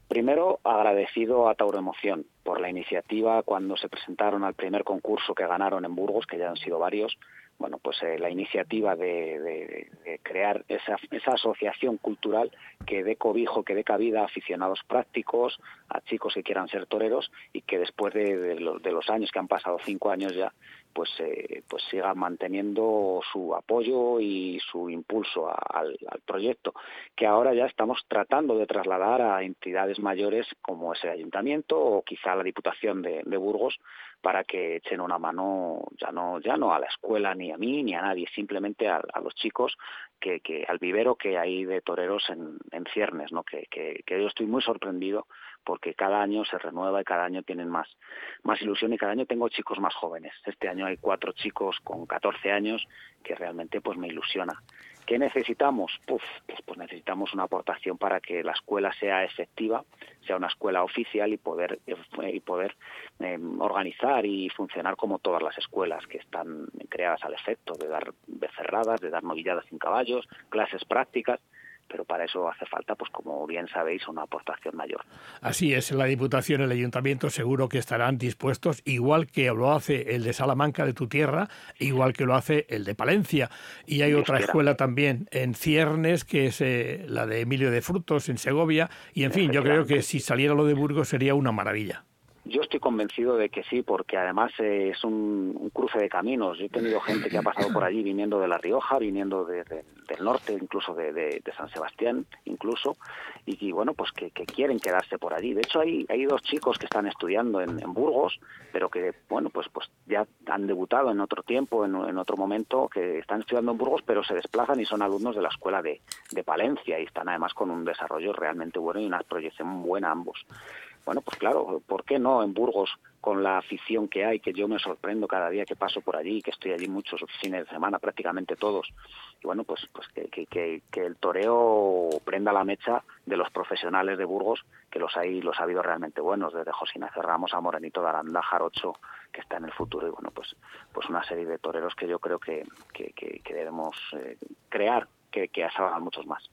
Primero, agradecido a Tauro Emoción por la iniciativa cuando se presentaron al primer concurso que ganaron en Burgos, que ya han sido varios. Bueno, pues eh, la iniciativa de, crear esa, esa, asociación cultural que dé cobijo, que dé cabida a aficionados prácticos, a chicos que quieran ser toreros y que después de, los años que han pasado, cinco años ya, pues, eh, pues siga manteniendo su apoyo y su impulso al, proyecto, que ahora ya estamos tratando de trasladar a entidades mayores como ese ayuntamiento o quizá la Diputación de, Burgos para que echen una mano ya no ya no a la escuela ni a mí ni a nadie simplemente a, los chicos que, que, al vivero que hay de toreros en, en ciernes no que, yo estoy muy sorprendido porque cada año se renueva y cada año tienen más, más ilusión y cada año tengo chicos más jóvenes. Este año hay cuatro chicos con 14 años que realmente pues me ilusiona. ¿Qué necesitamos? pues, pues, necesitamos una aportación para que la escuela sea efectiva, sea una escuela oficial y poder, eh, y poder em, organizar y funcionar como todas las escuelas que están creadas al efecto de dar becerradas, de dar novilladas sin caballos, clases prácticas pero para eso hace falta, pues como bien sabéis, una aportación mayor. Así es, la Diputación el Ayuntamiento seguro que estarán dispuestos, igual que lo hace el de Salamanca, de tu tierra, igual que lo hace el de Palencia. Y hay otra escuela también en Ciernes, que es eh, la de Emilio de Frutos, en Segovia. Y en fin, yo creo que si saliera lo de Burgos sería una maravilla. Yo estoy convencido de que sí, porque además eh, es un, cruce de caminos. Yo he tenido gente que ha pasado por allí viniendo de La Rioja, viniendo de, del norte, incluso de, San Sebastián, incluso, y, bueno, pues que, quieren quedarse por allí. De hecho, hay, hay dos chicos que están estudiando en, Burgos, pero que, bueno, pues, pues ya han debutado en otro tiempo, en, en, otro momento, que están estudiando en Burgos, pero se desplazan y son alumnos de la escuela de, de Palencia y están además con un desarrollo realmente bueno y una proyección buena ambos. Bueno, pues claro, ¿por qué no en Burgos con la afición que hay, que yo me sorprendo cada día que paso por allí, que estoy allí muchos fines de semana, prácticamente todos. Y bueno, pues, pues que, que, que, el toreo prenda la mecha de los profesionales de Burgos, que los hay, los ha habido realmente buenos, desde Josina Ramos a Morenito de Aranda, Jarocho, que está en el futuro, y bueno, pues, pues una serie de toreros que yo creo que, que, que debemos eh, crear que, que muchos más.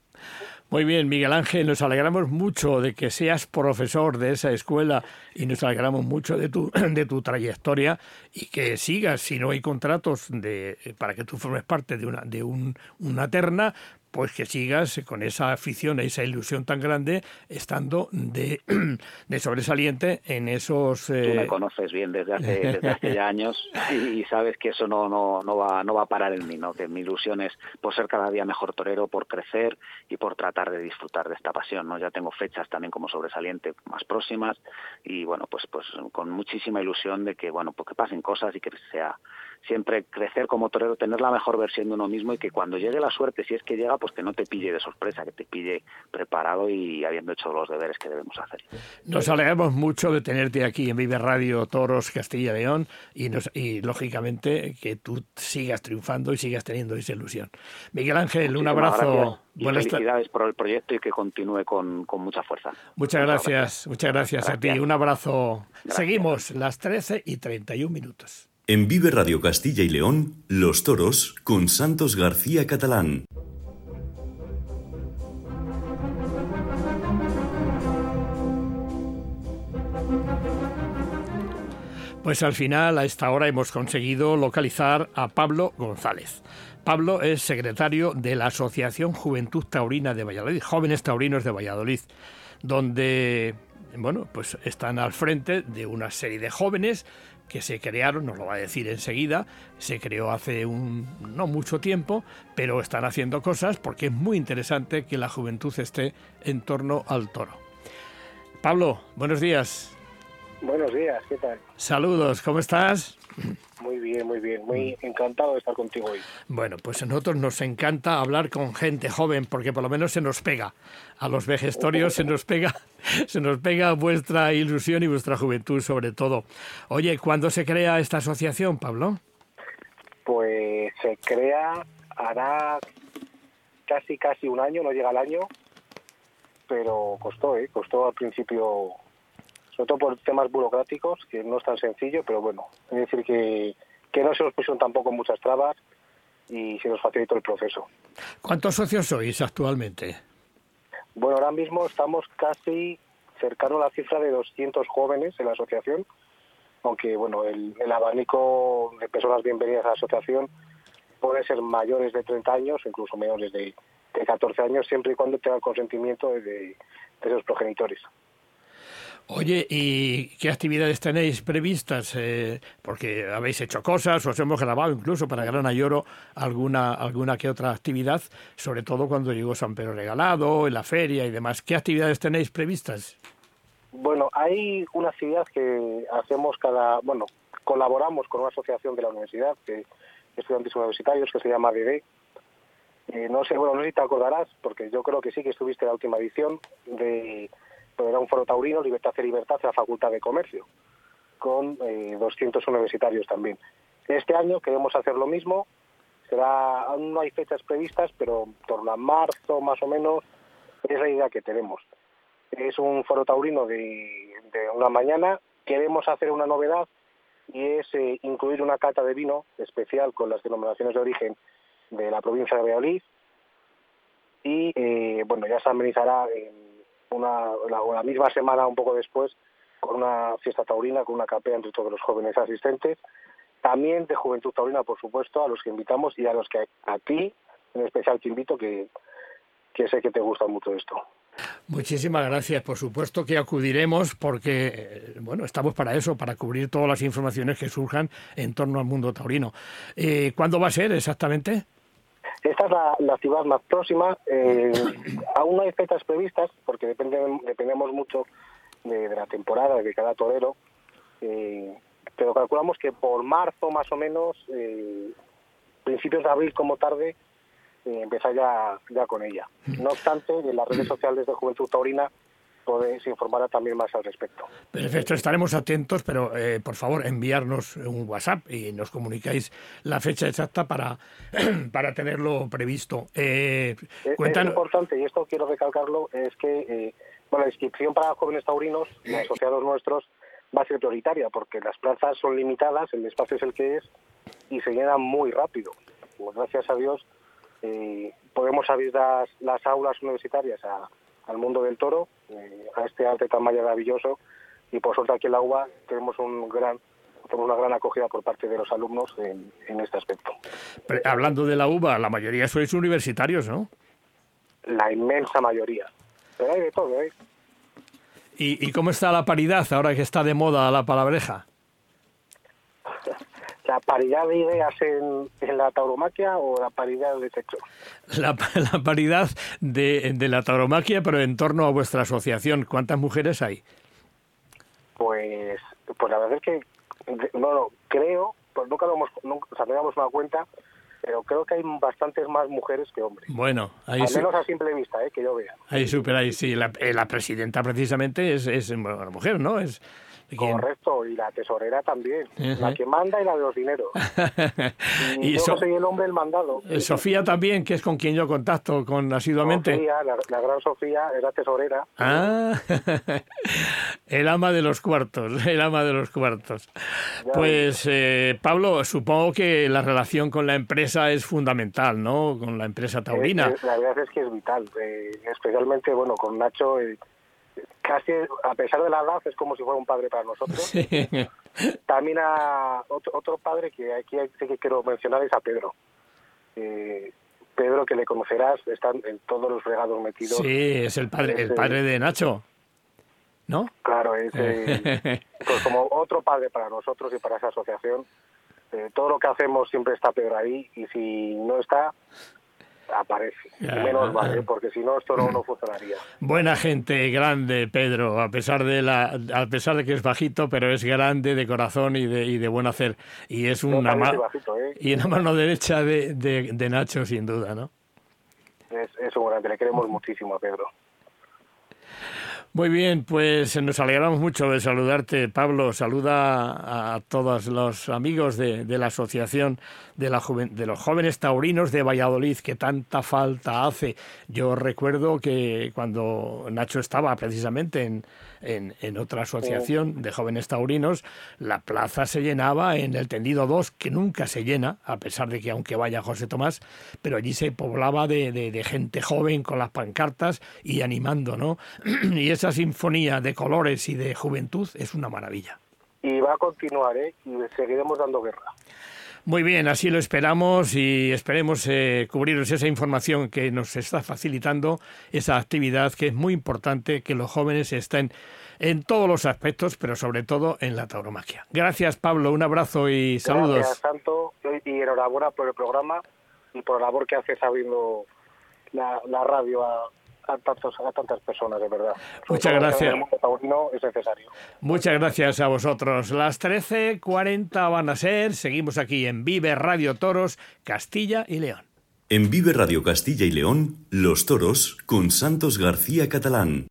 Muy bien, Miguel Ángel, nos alegramos mucho de que seas profesor de esa escuela y nos alegramos mucho de tu, de tu trayectoria y que sigas, si no hay contratos de, para que tú formes parte de una, de un, una terna, pues que sigas con esa afición, esa ilusión tan grande, estando de, de sobresaliente en esos... Tú me eh, conoces bien desde hace, desde hace ya años y, sabes que eso no, no, no, va, no va a parar en mí, ¿no? que mi ilusión es por ser cada día mejor torero, por crecer y por tratar de disfrutar de esta pasión. ¿no? Ya tengo fechas también como sobresaliente más próximas y bueno, pues, pues con muchísima ilusión de que, bueno, pues que pasen cosas y que sea siempre crecer como torero, tener la mejor versión de uno mismo y que cuando llegue la suerte, si es que llega, pues que no te pille de sorpresa, que te pille preparado y habiendo hecho los deberes que debemos hacer. Nos alegramos mucho de tenerte aquí en Vive Radio Toros Castilla León y, nos, y lógicamente que tú sigas triunfando y sigas teniendo esa ilusión. Miguel Ángel, un abrazo. Y felicidades por el proyecto y que continúe con, con mucha fuerza. Muchas gracias, muchas gracias, a ti. Un abrazo. Seguimos las 13 y 31 minutos. En Vive Radio Castilla y León, Los Toros con Santos García Catalán. Pues al final, a esta hora, hemos conseguido localizar a Pablo González. Pablo es secretario de la Asociación Juventud Taurina de Valladolid, Jóvenes Taurinos de Valladolid, donde bueno, pues están al frente de una serie de jóvenes que se crearon, nos lo va a decir enseguida, se creó hace un, no mucho tiempo, pero están haciendo cosas porque es muy interesante que la juventud esté en torno al toro. Pablo, buenos días. Buenos días, ¿qué tal? Saludos, ¿cómo estás? Muy bien, muy bien, muy encantado de estar contigo hoy. Bueno, pues a nosotros nos encanta hablar con gente joven porque por lo menos se nos pega. A los vejestorios se nos pega, se nos pega vuestra ilusión y vuestra juventud sobre todo. Oye, ¿cuándo se crea esta asociación, Pablo? Pues se crea, hará casi casi un año, no llega al año, pero costó, ¿eh? Costó al principio sobre todo por temas burocráticos, que no es tan sencillo, pero bueno, es decir que, que no se nos pusieron tampoco muchas trabas y se nos facilitó el proceso. ¿Cuántos socios sois actualmente? Bueno, ahora mismo estamos casi cercano a la cifra de 200 jóvenes en la asociación, aunque bueno, el, abanico de personas bienvenidas a la asociación puede ser mayores de 30 años, incluso menores de, de 14 años, siempre y cuando tenga el consentimiento de, de esos progenitores. Oye, ¿y qué actividades tenéis previstas? Eh, porque habéis hecho cosas, os hemos grabado incluso para Gran Ayoro alguna, alguna que otra actividad, sobre todo cuando llegó San Pedro Regalado, en la feria y demás. ¿Qué actividades tenéis previstas? Bueno, hay una actividad que hacemos cada, bueno, colaboramos con una asociación de la universidad, de estudiantes universitarios, que se llama DD. Eh, no sé, bueno, no sé si te acordarás, porque yo creo que sí que estuviste en la última edición de pues era un foro taurino, Libertad y Libertad, de la Facultad de Comercio, con eh, 200 universitarios también. Este año queremos hacer lo mismo, será aún no hay fechas previstas, pero en a marzo más o menos es la idea que tenemos. Es un foro taurino de, una mañana, queremos hacer una novedad y es eh, incluir una cata de vino especial con las denominaciones de origen de la provincia de Valladolid y eh, bueno ya se amenizará en una, la, misma semana, un poco después, con una fiesta taurina, con una capea entre todos los jóvenes asistentes. También de Juventud Taurina, por supuesto, a los que invitamos y a los que a ti, en especial, te invito, que, que sé que te gusta mucho esto. Muchísimas gracias. Por supuesto que acudiremos porque, eh, bueno, estamos para eso, para cubrir todas las informaciones que surjan en torno al mundo taurino. Eh, ¿Cuándo va a ser exactamente? Esta es la, actividad más próxima. Eh, aún no hay fechas previstas porque depende, dependemos mucho de, la temporada, de cada torero. Eh, pero calculamos que por marzo más o menos, eh, principios de abril como tarde, empezar ya, ya con ella. No obstante, en las redes sociales de Juventud Taurina poder, se informará también más al respecto. Perfecto, estaremos atentos, pero eh, por favor enviarnos un WhatsApp y nos comunicáis la fecha exacta para, para tenerlo previsto. Eh, es, importante, y esto quiero recalcarlo, es que eh, bueno, la inscripción para jóvenes taurinos y asociados nuestros va a ser prioritaria porque las plazas son limitadas, el espacio es el que es y se llenan muy rápido. Pues gracias a Dios eh, podemos abrir las, las aulas universitarias a, al mundo del toro, eh, a este arte tan maravilloso y por suerte aquí en la UBA tenemos un gran tenemos una gran acogida por parte de los alumnos en, en este aspecto. hablando de la UBA, la mayoría sois universitarios, ¿no? La inmensa mayoría. Pero hay de todo, ¿eh? ¿Y, cómo está la paridad ahora que está de moda la palabreja? ¿La paridad de ideas en, la tauromaquia o la paridad de sexo? La, paridad de, la tauromaquia, pero en torno a vuestra asociación. ¿Cuántas mujeres hay? Pues, pues la verdad es que, no, creo, pues nunca lo hemos, nunca, o sea, no damos una cuenta, pero creo que hay bastantes más mujeres que hombres. Bueno, ahí al menos a simple vista, ¿eh? que yo vea. Ahí ahí sí. La, eh, la presidenta precisamente es, es una mujer, ¿no? Es Correcto, y la tesorera también, la que manda y la de los dineros. y, yo soy el hombre el mandado. Eh, Sofía también, que es con quien yo contacto con asiduamente. Sofía, la, gran Sofía, es la tesorera. Ah, el ama de los cuartos, el ama de los cuartos. pues eh, Pablo, supongo que la relación con la empresa es fundamental, ¿no? Con la empresa taurina. la verdad es que es vital, eh, especialmente, bueno, con Nacho casi, a pesar de la edad, es como si fuera un padre para nosotros. También a otro, padre que aquí sí que quiero mencionar es a Pedro. Eh, Pedro, que le conocerás, está en todos los regados metidos. Sí, es el padre, el padre de Nacho. ¿No? Claro, es pues como otro padre para nosotros y para esa asociación. Eh, todo lo que hacemos siempre está Pedro ahí y si no está, aparece. menos vale, porque si no esto no, funcionaría. Buena gente, grande Pedro, a pesar de la, a pesar de que es bajito, pero es grande de corazón y de, y de buen hacer. Y es una, ¿eh? y una mano derecha de, de, Nacho, sin duda, ¿no? Es, es un grande, le queremos muchísimo a Pedro. Muy bien, pues nos alegramos mucho de saludarte, Pablo. Saluda a todos los amigos de, la Asociación de, la de los Jóvenes Taurinos de Valladolid, que tanta falta hace. Yo recuerdo que cuando Nacho estaba precisamente en, en, otra asociación de jóvenes taurinos, la plaza se llenaba en el tendido 2, que nunca se llena, a pesar de que aunque vaya José Tomás, pero allí se poblaba de, de, gente joven con las pancartas y animando, ¿no? y esa sinfonía de colores y de juventud es una maravilla. Y va a continuar, ¿eh? Y seguiremos dando guerra. Muy bien, así lo esperamos y esperemos eh, cubriros esa información que nos está facilitando esa actividad que es muy importante que los jóvenes estén en todos los aspectos, pero sobre todo en la tauromaquia. Gracias, Pablo. Un abrazo y saludos. Gracias, Santo, y enhorabuena por el programa y por la labor que haces abriendo la, la radio a, a, tantas personas, de verdad. Muchas gracias. es necesario. Muchas gracias a vosotros. Las 13.40 van a ser. Seguimos aquí en Vive Radio Toros, Castilla y León. En Vive Radio Castilla y León, Los Toros con Santos García Catalán.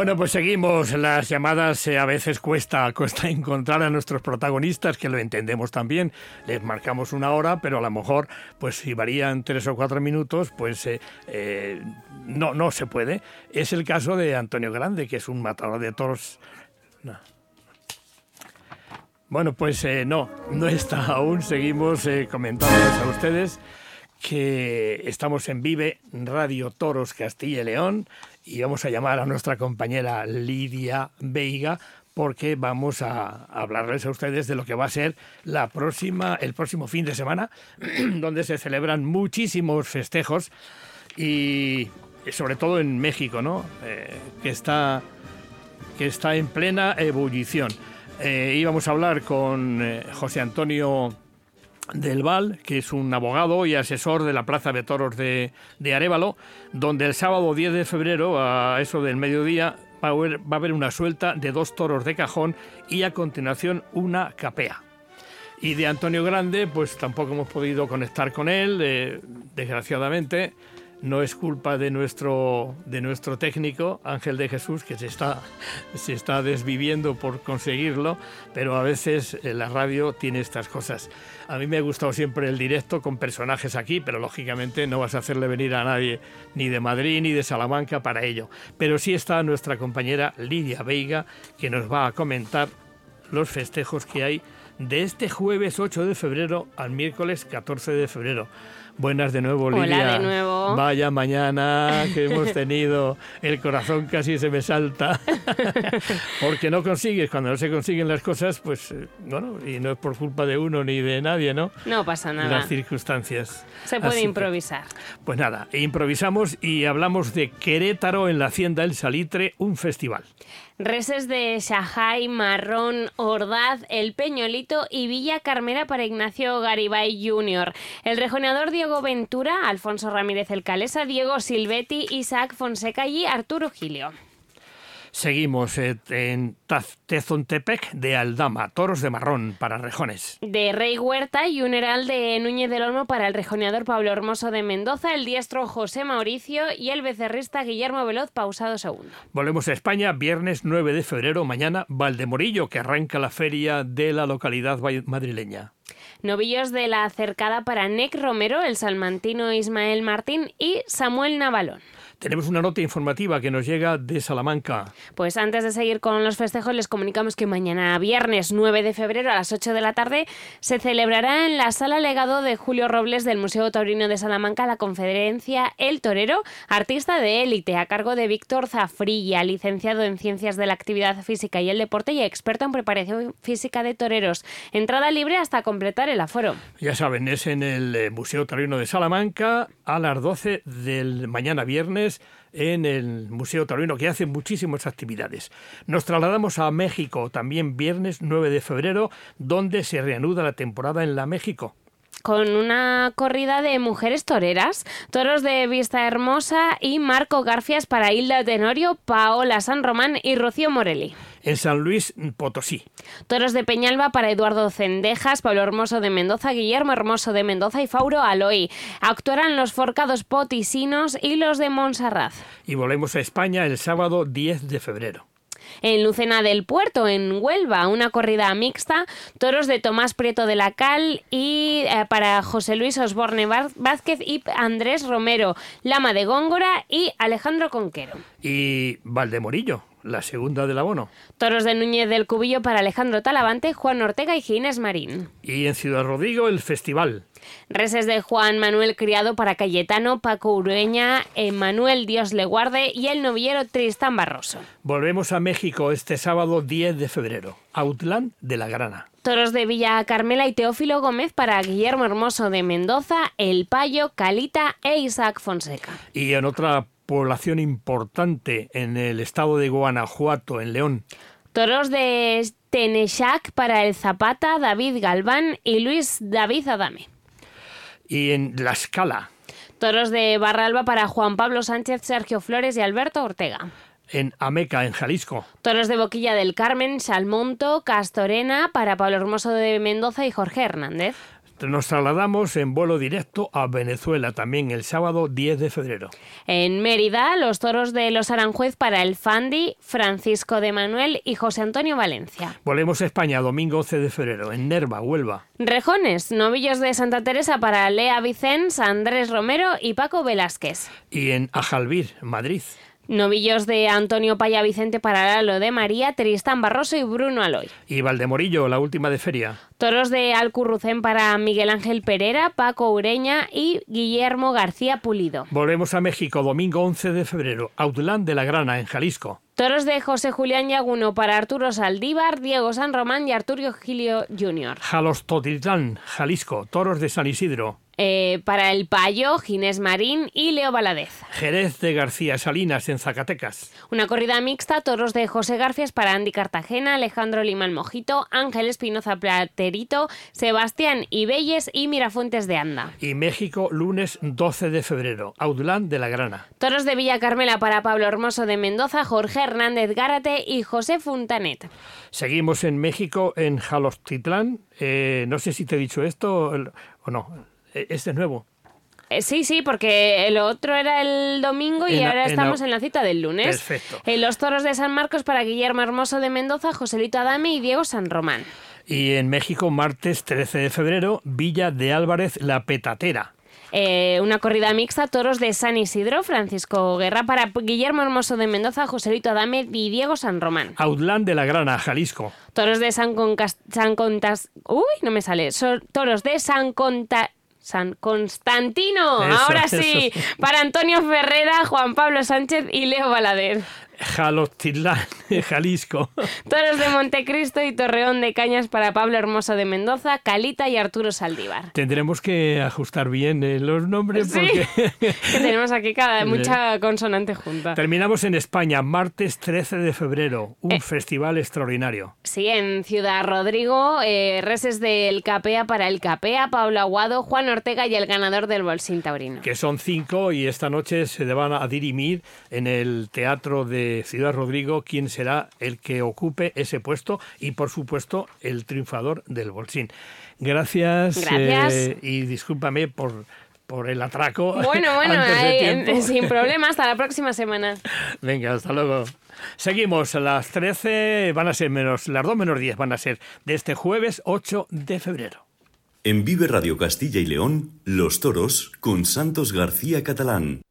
Bueno, pues seguimos. Las llamadas eh, a veces cuesta, cuesta encontrar a nuestros protagonistas, que lo entendemos también. Les marcamos una hora, pero a lo mejor, pues si varían tres o cuatro minutos, pues eh, eh, no, no se puede. Es el caso de Antonio Grande, que es un matador de toros. No. Bueno, pues no, no está aún. Seguimos comentándoles a ustedes que estamos en Vive Radio Toros Castilla y León y vamos a llamar a nuestra compañera Lidia Veiga porque vamos a hablarles a ustedes de lo que va a ser la próxima, el próximo fin de semana, donde se celebran muchísimos festejos y sobre todo en México, ¿no? Eh, que está que está en plena ebullición. Eh, íbamos a hablar con eh, José Antonio del Val, que es un abogado y asesor de la Plaza de Toros de, de Arevalo, donde el sábado 10 de febrero, a eso del mediodía, va a, haber, una suelta de dos toros de cajón y a continuación una capea. Y de Antonio Grande, pues tampoco hemos podido conectar con él, eh, desgraciadamente. No es culpa de nuestro, de nuestro técnico, Ángel de Jesús, que se está, se está desviviendo por conseguirlo, pero a veces eh, la radio tiene estas cosas. A mí me ha gustado siempre el directo con personajes aquí, pero lógicamente no vas a hacerle venir a nadie ni de Madrid ni de Salamanca para ello. Pero sí está nuestra compañera Lidia Veiga, que nos va a comentar los festejos que hay de este jueves 8 de febrero al miércoles 14 de febrero. Buenas de nuevo, Hola Lidia. de nuevo. Vaya mañana que hemos tenido. El corazón casi se me salta. Porque no consigues, cuando no se consiguen las cosas, pues eh, bueno, y no es por culpa de uno ni de nadie, ¿no? No pasa nada. Las circunstancias. Se puede Así que, improvisar. pues nada, improvisamos y hablamos de Querétaro en la Hacienda El Salitre, un festival. Reses de Shahai, Marrón, Ordaz, El Peñolito y Villa Carmera para Ignacio Garibay Jr. El rejoneador Diego Ventura, Alfonso Ramírez El Calesa, Diego Silvetti, Isaac Fonseca y Arturo Gilio. Seguimos eh, en Tezontepec de Aldama, toros de marrón para rejones. De Rey Huerta y un heral de Núñez del Olmo para el rejoneador Pablo Hermoso de Mendoza, el diestro José Mauricio y el becerrista Guillermo Veloz Pausado II. Volvemos a España, viernes 9 de febrero, mañana Valdemorillo, que arranca la feria de la localidad madrileña. Novillos de la cercada para Nec Romero, el salmantino Ismael Martín y Samuel Navalón. Tenemos una nota informativa que nos llega de Salamanca. Pues antes de seguir con los festejos, les comunicamos que mañana, viernes 9 de febrero a las 8 de la tarde, se celebrará en la sala legado de Julio Robles del Museo Taurino de Salamanca la conferencia El Torero, artista de élite, a cargo de Víctor Zafrilla, licenciado en Ciencias de la Actividad Física y el Deporte y experto en preparación física de toreros. Entrada libre hasta completar el aforo. Ya saben, es en el eh, Museo Taurino de Salamanca a las 12 del mañana viernes en el Museo Taurino, que hace muchísimas actividades. Nos trasladamos a México, también viernes 9 de febrero, donde se reanuda la temporada en la México. con una corrida de mujeres toreras, toros de Vista Hermosa y Marco Garfias para Hilda Tenorio, Paola San Román y Rocío Morelli. En San Luis Potosí. Toros de Peñalba para Eduardo Cendejas, Pablo Hermoso de Mendoza, Guillermo Hermoso de Mendoza y Fauro Aloy. Actuarán los forcados potisinos y los de Montserrat. Y volvemos a España el sábado 10 de febrero. En Lucena del Puerto, en Huelva, una corrida mixta, toros de Tomás Prieto de la Cal y eh, para José Luis Osborne Vázquez y Andrés Romero, Lama de Góngora y Alejandro Conquero. Y Valdemorillo, la segunda del abono. Toros de Núñez del Cubillo para Alejandro Talavante, Juan Ortega y Ginés Marín. Y en Ciudad Rodrigo el festival. Reses de Juan Manuel Criado para Cayetano, Paco Urueña, Manuel Dios le guarde y el novillero Tristán Barroso. Volvemos a México este sábado 10 de febrero. Outland de la Grana. Toros de Villa Carmela y Teófilo Gómez para Guillermo Hermoso de Mendoza, El Payo, Calita e Isaac Fonseca. Y en otra población importante en el estado de Guanajuato, en León. Toros de Tenechac para el Zapata, David Galván y Luis David Adame. Y en La Escala, Toros de Barralba para Juan Pablo Sánchez, Sergio Flores y Alberto Ortega. en Ameca, en Jalisco. Toros de Boquilla del Carmen, Salmonto, Castorena para Pablo Hermoso de Mendoza y Jorge Hernández. Nos trasladamos en vuelo directo a Venezuela también el sábado 10 de febrero. En Mérida, los toros de los Aranjuez para el Fandi, Francisco de Manuel y José Antonio Valencia. Volvemos a España domingo 11 de febrero en Nerva, Huelva. Rejones, novillos de Santa Teresa para Lea Vicens, Andrés Romero y Paco Velázquez. Y en Ajalbir, Madrid. Novillos de Antonio Paya Vicente para Lalo de María, Tristán Barroso y Bruno Aloy. Y Valdemorillo, la última de feria. Toros de Alcurrucén para Miguel Ángel Pereira, Paco Ureña y Guillermo García Pulido. Volvemos a México, domingo 11 de febrero, Outland de la Grana, en Jalisco. Toros de José Julián Yaguno para Arturo Saldívar, Diego San Román y Arturo Gilio Jr. Jalostotitlán, Jalisco. Toros de San Isidro. Eh, para el Payo, Ginés Marín y Leo Valadez. Jerez de García Salinas, en Zacatecas. Una corrida mixta, toros de José Garfias para Andy Cartagena, Alejandro Limal Mojito, Ángel Espinoza Platerito, Sebastián Ibelles y Mirafuentes de Anda. Y México, lunes 12 de febrero, Outland de la Grana. Toros de Villa Carmela para Pablo Hermoso de Mendoza, Jorge Hernández Gárate y José Funtanet. Seguimos en México, en Jalostitlán. Eh, no sé si te he dicho esto o no. Este es nuevo. Eh, sí, sí, porque el otro era el domingo y En ahora en estamos la- en la cita del lunes. Perfecto. Eh, los toros de San Marcos para Guillermo Hermoso de Mendoza, Joselito Adame y Diego San Román. Y en México, martes 13 de febrero, Villa de Álvarez, La Petatera. Eh, una corrida mixta, toros de San Isidro, Francisco Guerra para Guillermo Hermoso de Mendoza, Joselito Adame y Diego San Román. Outland de la Grana, Jalisco. Toros de San, Concas- San Contas... Uy, no me sale. So- toros de San Conta... San Constantino, Eso, ahora sí, eso. para Antonio Ferrera, Juan Pablo Sánchez y Leo Balader. Jalostitlán, Jalisco. Toros de Montecristo y Torreón de Cañas para Pablo Hermoso de Mendoza, Calita y Arturo Saldívar. Tendremos que ajustar bien eh, los nombres Sí, porque... que tenemos aquí cada mucha consonante junta. Terminamos en España, martes 13 de febrero, un Eh. festival extraordinario. Sí, en Ciudad Rodrigo, eh, reses del Capea para el Capea, Pablo Aguado, Juan Ortega y el ganador del Bolsín Taurino. que son cinco y esta noche se van a dirimir en el Teatro de Ciudad Rodrigo quién será el que ocupe ese puesto y por supuesto el triunfador del Bolsín. Gracias, Gracias. eh, y discúlpame por, por el atraco. Bueno, bueno, antes de ahí, tiempo. sin problema, hasta la próxima semana. Venga, hasta luego. Seguimos, las 13 van a ser menos, las 2 menos 10 van a ser de este jueves 8 de febrero. En Vive Radio Castilla y León, Los Toros con Santos García Catalán.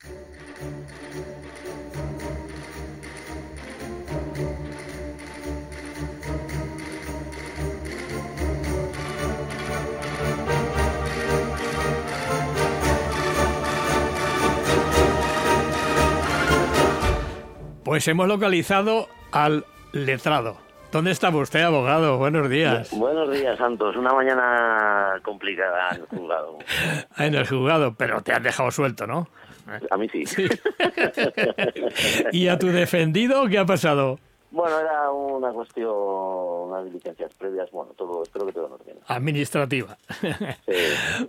Pues hemos localizado al letrado. ¿Dónde está usted, abogado? Buenos días. Buenos días, Santos. Una mañana complicada en el juzgado. En el juzgado, pero te has dejado suelto, ¿no? A mí sí. ¿Y a tu defendido qué ha pasado? Bueno, era una cuestión, unas diligencias previas. Bueno, todo, espero que todo en orden. Administrativa. Sí.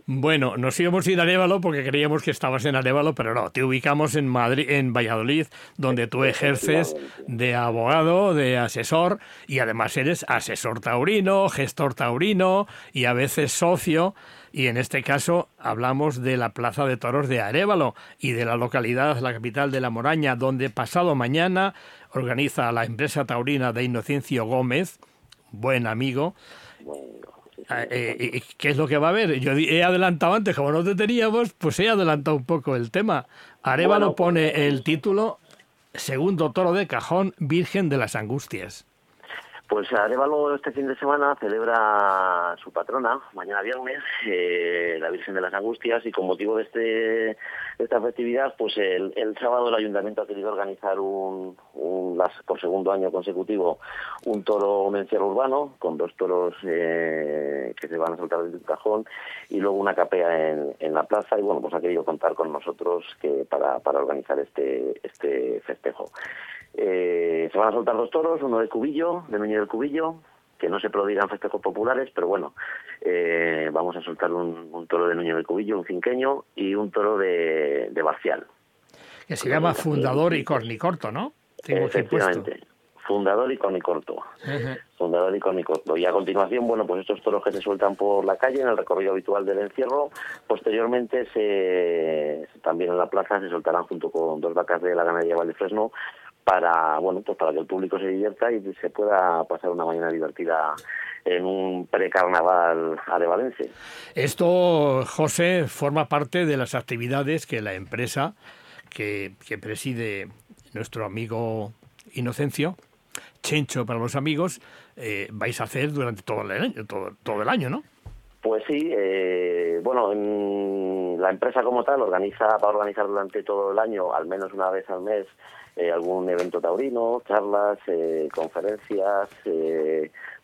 Bueno, nos íbamos a ir a Arévalo porque creíamos que estabas en Arévalo, pero no, te ubicamos en Madrid, en Valladolid, donde tú ejerces de abogado, de asesor y además eres asesor taurino, gestor taurino y a veces socio. Y en este caso hablamos de la Plaza de Toros de Arévalo y de la localidad, la capital de La Moraña, donde pasado mañana organiza la empresa taurina de Inocencio Gómez, buen amigo, Ah, eh, eh, ¿Qué es lo que va a haber? Yo he adelantado antes, como no te teníamos, pues he adelantado un poco el tema. Arevalo Bueno, pone el título Segundo toro de cajón, Virgen de las Angustias. Pues Arevalo este fin de semana celebra su patrona, mañana viernes, eh, la Virgen de las Angustias, y con motivo de, este, esta festividad, pues el, sábado el ayuntamiento ha querido organizar un, un- las- por segundo año consecutivo un toro un encierro urbano, con dos toros eh, que se van a soltar desde un cajón, y luego una capea en, en la plaza, y bueno, pues ha querido contar con nosotros que para, para organizar este, este festejo. Eh, se van a soltar dos toros, uno de Cubillo, de Nuño del Cubillo, que no se prodigan festejos populares, pero bueno, eh, vamos a soltar un, un toro de Nuño del Cubillo, un cinqueño, y un toro de, de Barcial. Que se llama Fundador y Cornicorto, ¿no? Tengo. Efectivamente. fundador y corto. Fundador y corto. Y a continuación, bueno, pues estos toros que se sueltan por la calle en el recorrido habitual del encierro, posteriormente se, también en la plaza se soltarán junto con dos vacas de la ganadería Valdefresno para, bueno, pues para que el público se divierta y se pueda pasar una mañana divertida en un precarnaval arevalense. Esto, José, forma parte de las actividades que la empresa que, que preside nuestro amigo Inocencio, Chencho para los amigos, eh, vais a hacer durante todo el año, todo, todo el año, ¿no? Pues sí, eh, bueno, la empresa como tal organiza, va a organizar durante todo el año, al menos una vez al mes, algún evento taurino, charlas, conferencias,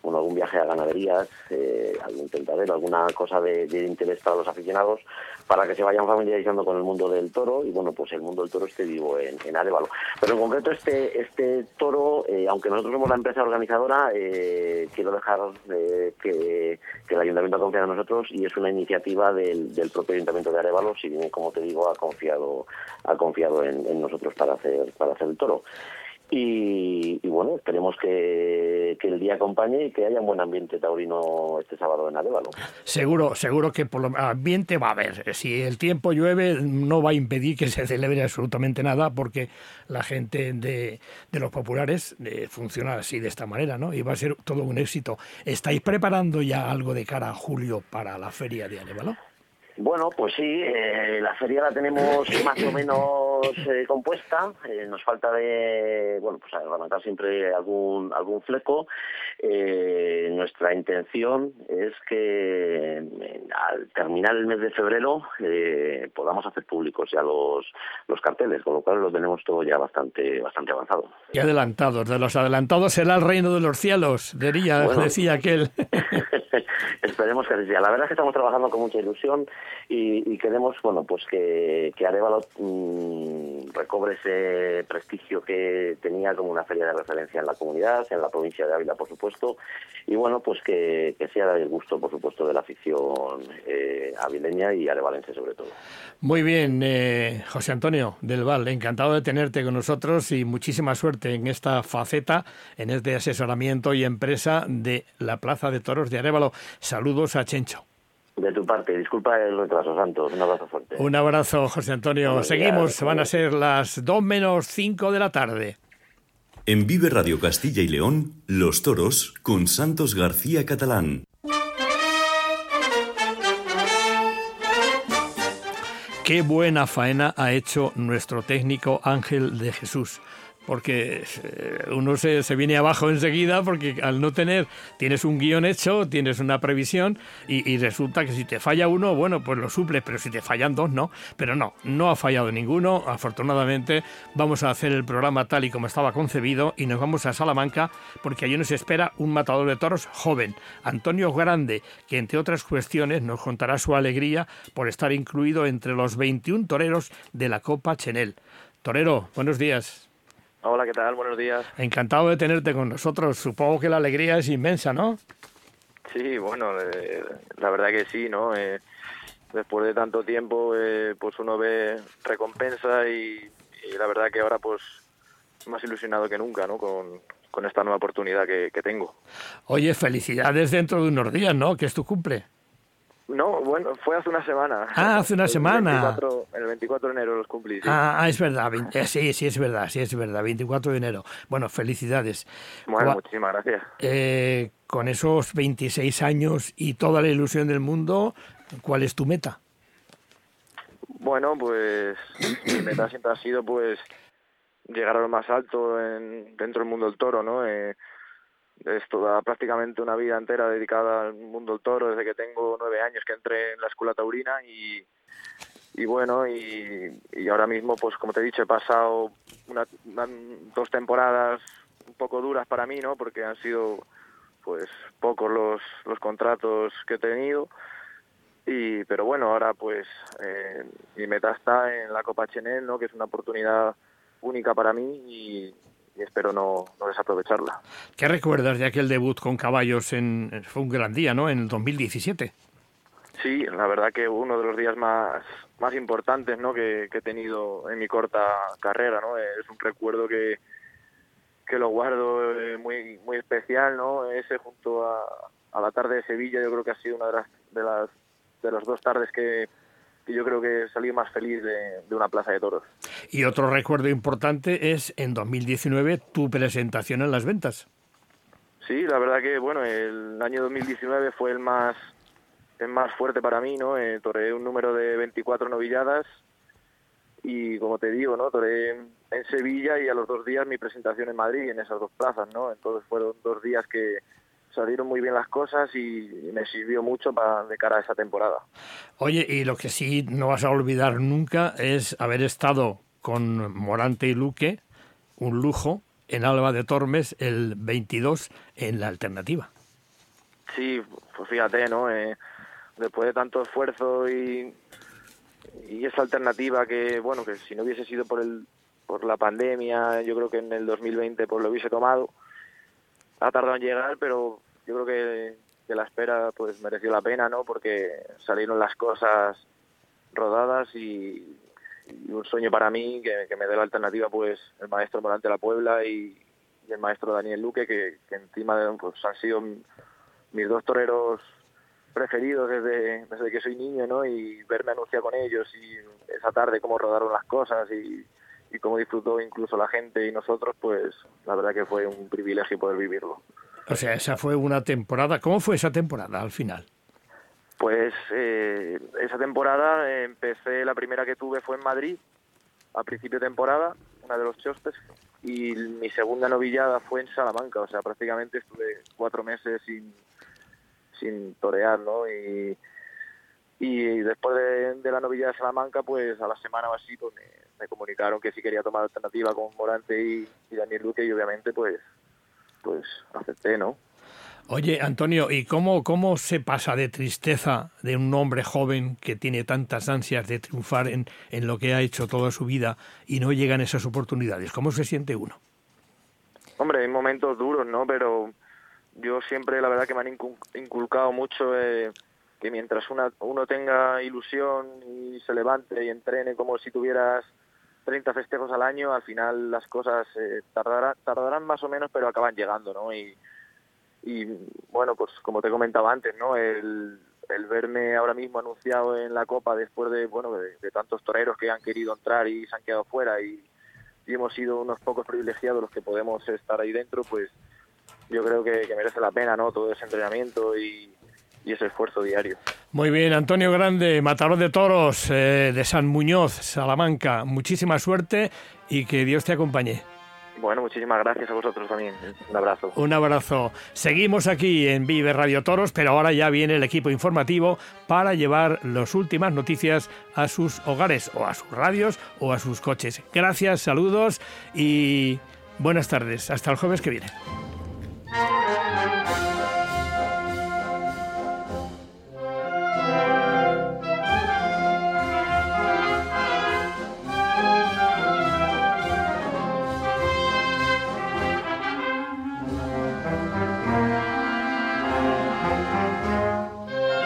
bueno, algún viaje a ganaderías, eh, algún tentadero, alguna cosa de, interés para los aficionados, para que se vayan familiarizando con el mundo del toro y bueno, pues el mundo del toro esté vivo en, en Arevalo. Pero en concreto este, este toro, eh, aunque nosotros somos la empresa organizadora, eh, quiero dejar que, el Ayuntamiento confiado en nosotros y es una iniciativa del, propio Ayuntamiento de Arevalo, si bien, como te digo, ha confiado, ha confiado en, en nosotros para hacer, para hacer el toro. Y, bueno, esperemos que, el día acompañe y que haya un buen ambiente taurino este sábado en Arevalo. Seguro, seguro que por lo ambiente va a haber. Si el tiempo llueve, no va a impedir que se celebre absolutamente nada, porque la gente de, de los populares eh, funciona así, de esta manera, ¿no? Y va a ser todo un éxito. ¿Estáis preparando ya algo de cara a julio para la feria de Arevalo? Bueno, pues sí, eh, la feria la tenemos más o menos eh, compuesta. Eh, nos falta de, bueno, pues levantar siempre algún algún fleco. nuestra intención es que al terminar el mes de febrero podamos hacer públicos ya los los carteles, con lo cual lo tenemos todo ya bastante bastante avanzado. Y adelantados, de los adelantados será el reino de los cielos, diría, decía aquel. Esperemos que sea. La verdad es que estamos trabajando con mucha ilusión y, queremos, bueno, pues que, que Arevalo mm, recobre ese prestigio que tenía como una feria de referencia en la comunidad, en la provincia de Ávila, por supuesto, y bueno, pues que, sea del gusto, por supuesto, de la afición eh, avileña y arevalense sobre todo. Muy bien, eh, José Antonio del Val, encantado de tenerte con nosotros y muchísima suerte en esta faceta, en este asesoramiento y empresa de la Plaza de Toros de Arevalo. Saludos a Chencho. De tu parte, disculpa el retraso, Santos. Un abrazo fuerte. Un abrazo, José Antonio. Seguimos, van a ser las 2 menos 5 de la tarde. En Vive Radio Castilla y León, Los Toros con Santos García Catalán. Qué buena faena ha hecho nuestro técnico Ángel de Jesús porque eh, uno se, se, viene abajo enseguida porque al no tener, tienes un guion hecho, tienes una previsión y, resulta que si te falla uno, bueno, pues lo suples, pero si te fallan dos, no. Pero no, no ha fallado ninguno, afortunadamente vamos a hacer el programa tal y como estaba concebido y nos vamos a Salamanca porque allí nos espera un matador de toros joven, Antonio Grande, que entre otras cuestiones nos contará su alegría por estar incluido entre los 21 toreros de la Copa Chenel. Torero, buenos días. Hola, ¿qué tal? Buenos días. Encantado de tenerte con nosotros. Supongo que la alegría es inmensa, ¿no? Sí, bueno, eh, la verdad que sí, ¿no? Eh, después de tanto tiempo, eh, pues uno ve recompensa y, la verdad que ahora, pues, más ilusionado que nunca, ¿no? Con, esta nueva oportunidad que, que tengo. Oye, felicidades dentro de unos días, ¿no? Que es tu cumple. No, bueno, fue hace una semana. Ah, hace una semana. el 24 de enero los cumplí. Ah, ah, es verdad. Eh, sí, sí, es verdad, sí, es verdad. 24 de enero. Bueno, felicidades. Bueno, muchísimas gracias. Eh, con esos 26 años y toda la ilusión del mundo, ¿cuál es tu meta? Bueno, pues mi meta siempre ha sido pues llegar a lo más alto en, dentro del mundo del toro, ¿no? Eh, es toda prácticamente una vida entera dedicada al mundo del toro desde que tengo nueve años que entré en la escuela taurina y, bueno y, y ahora mismo pues como te he dicho he pasado una, dos temporadas un poco duras para mí no porque han sido pues pocos los, los contratos que he tenido. Y pero bueno ahora pues eh, mi meta está en la Copa Chenel no que es una oportunidad única para mí y, y espero no, desaprovecharla. ¿Qué recuerdas de aquel debut con caballos? en Fue un gran día, ¿no? En el 2017. Sí, la verdad que uno de los días más, más importantes ¿no? que, he tenido en mi corta carrera. ¿no? Es un recuerdo que, que lo guardo eh, muy muy especial, ¿no? Ese junto a, a la tarde de Sevilla, yo creo que ha sido una de las de las de las dos tardes que, que yo creo que salido más feliz de, de, una plaza de toros. Y otro recuerdo importante es en 2019 tu presentación en las ventas. Sí, la verdad que bueno, el año 2019 fue el más el más fuerte para mí, ¿no? Eh, toré un número de 24 novilladas y como te digo, ¿no? Toré en Sevilla y a los dos días mi presentación en Madrid, en esas dos plazas, ¿no? Entonces fueron dos días que salieron muy bien las cosas y me sirvió mucho para de cara a esa temporada. Oye, y lo que sí no vas a olvidar nunca es haber estado con Morante y Luque, un lujo, en Alba de Tormes el 22 en la alternativa. Sí, pues fíjate, ¿no? Eh, después de tanto esfuerzo y, y esa alternativa que, bueno, que si no hubiese sido por el por la pandemia, yo creo que en el 2020 pues lo hubiese tomado. Ha tardado en llegar, pero yo creo que, la espera pues mereció la pena, ¿no? Porque salieron las cosas rodadas y, un sueño para mí que, me dé la alternativa pues el maestro Morante de la Puebla y, el maestro Daniel Luque que, que encima pues han sido mis dos toreros preferidos desde, desde que soy niño, ¿no? Y verme anunciar con ellos y esa tarde cómo rodaron las cosas y, y cómo disfrutó incluso la gente y nosotros, pues la verdad que fue un privilegio poder vivirlo. O sea, esa fue una temporada. ¿Cómo fue esa temporada al final? Pues eh, esa temporada eh, empecé, la primera que tuve fue en Madrid, a principio de temporada, una de los chostes, y mi segunda novillada fue en Salamanca, o sea, prácticamente estuve cuatro meses sin, sin torear, ¿no? Y, y después de, la novilla de Salamanca, pues a la semana o así, pues me, me comunicaron que si quería tomar alternativa con Morante y, y, Daniel Luque y obviamente pues, pues acepté, ¿no? Oye, Antonio, ¿y cómo, cómo se pasa de tristeza de un hombre joven que tiene tantas ansias de triunfar en, en lo que ha hecho toda su vida y no llegan esas oportunidades? ¿Cómo se siente uno? Hombre, hay momentos duros, ¿no? Pero yo siempre, la verdad, que me han inculcado mucho eh, que mientras una, uno tenga ilusión y se levante y entrene como si tuvieras 30 festejos al año, al final las cosas eh, tardarán, tardarán más o menos, pero acaban llegando, ¿no? Y, y bueno, pues como te comentaba antes, ¿no? El, el verme ahora mismo anunciado en la Copa después de, bueno, de, tantos toreros que han querido entrar y se han quedado fuera y, y hemos sido unos pocos privilegiados los que podemos estar ahí dentro, pues yo creo que, que merece la pena, ¿no? Todo ese entrenamiento y, y ese esfuerzo diario. Muy bien, Antonio Grande, matador de toros eh, de San Muñoz, Salamanca. Muchísima suerte y que Dios te acompañe. Bueno, muchísimas gracias a vosotros también. Un abrazo. Un abrazo. Seguimos aquí en Vive Radio Toros, pero ahora ya viene el equipo informativo para llevar las últimas noticias a sus hogares o a sus radios o a sus coches. Gracias, saludos y buenas tardes. Hasta el jueves que viene.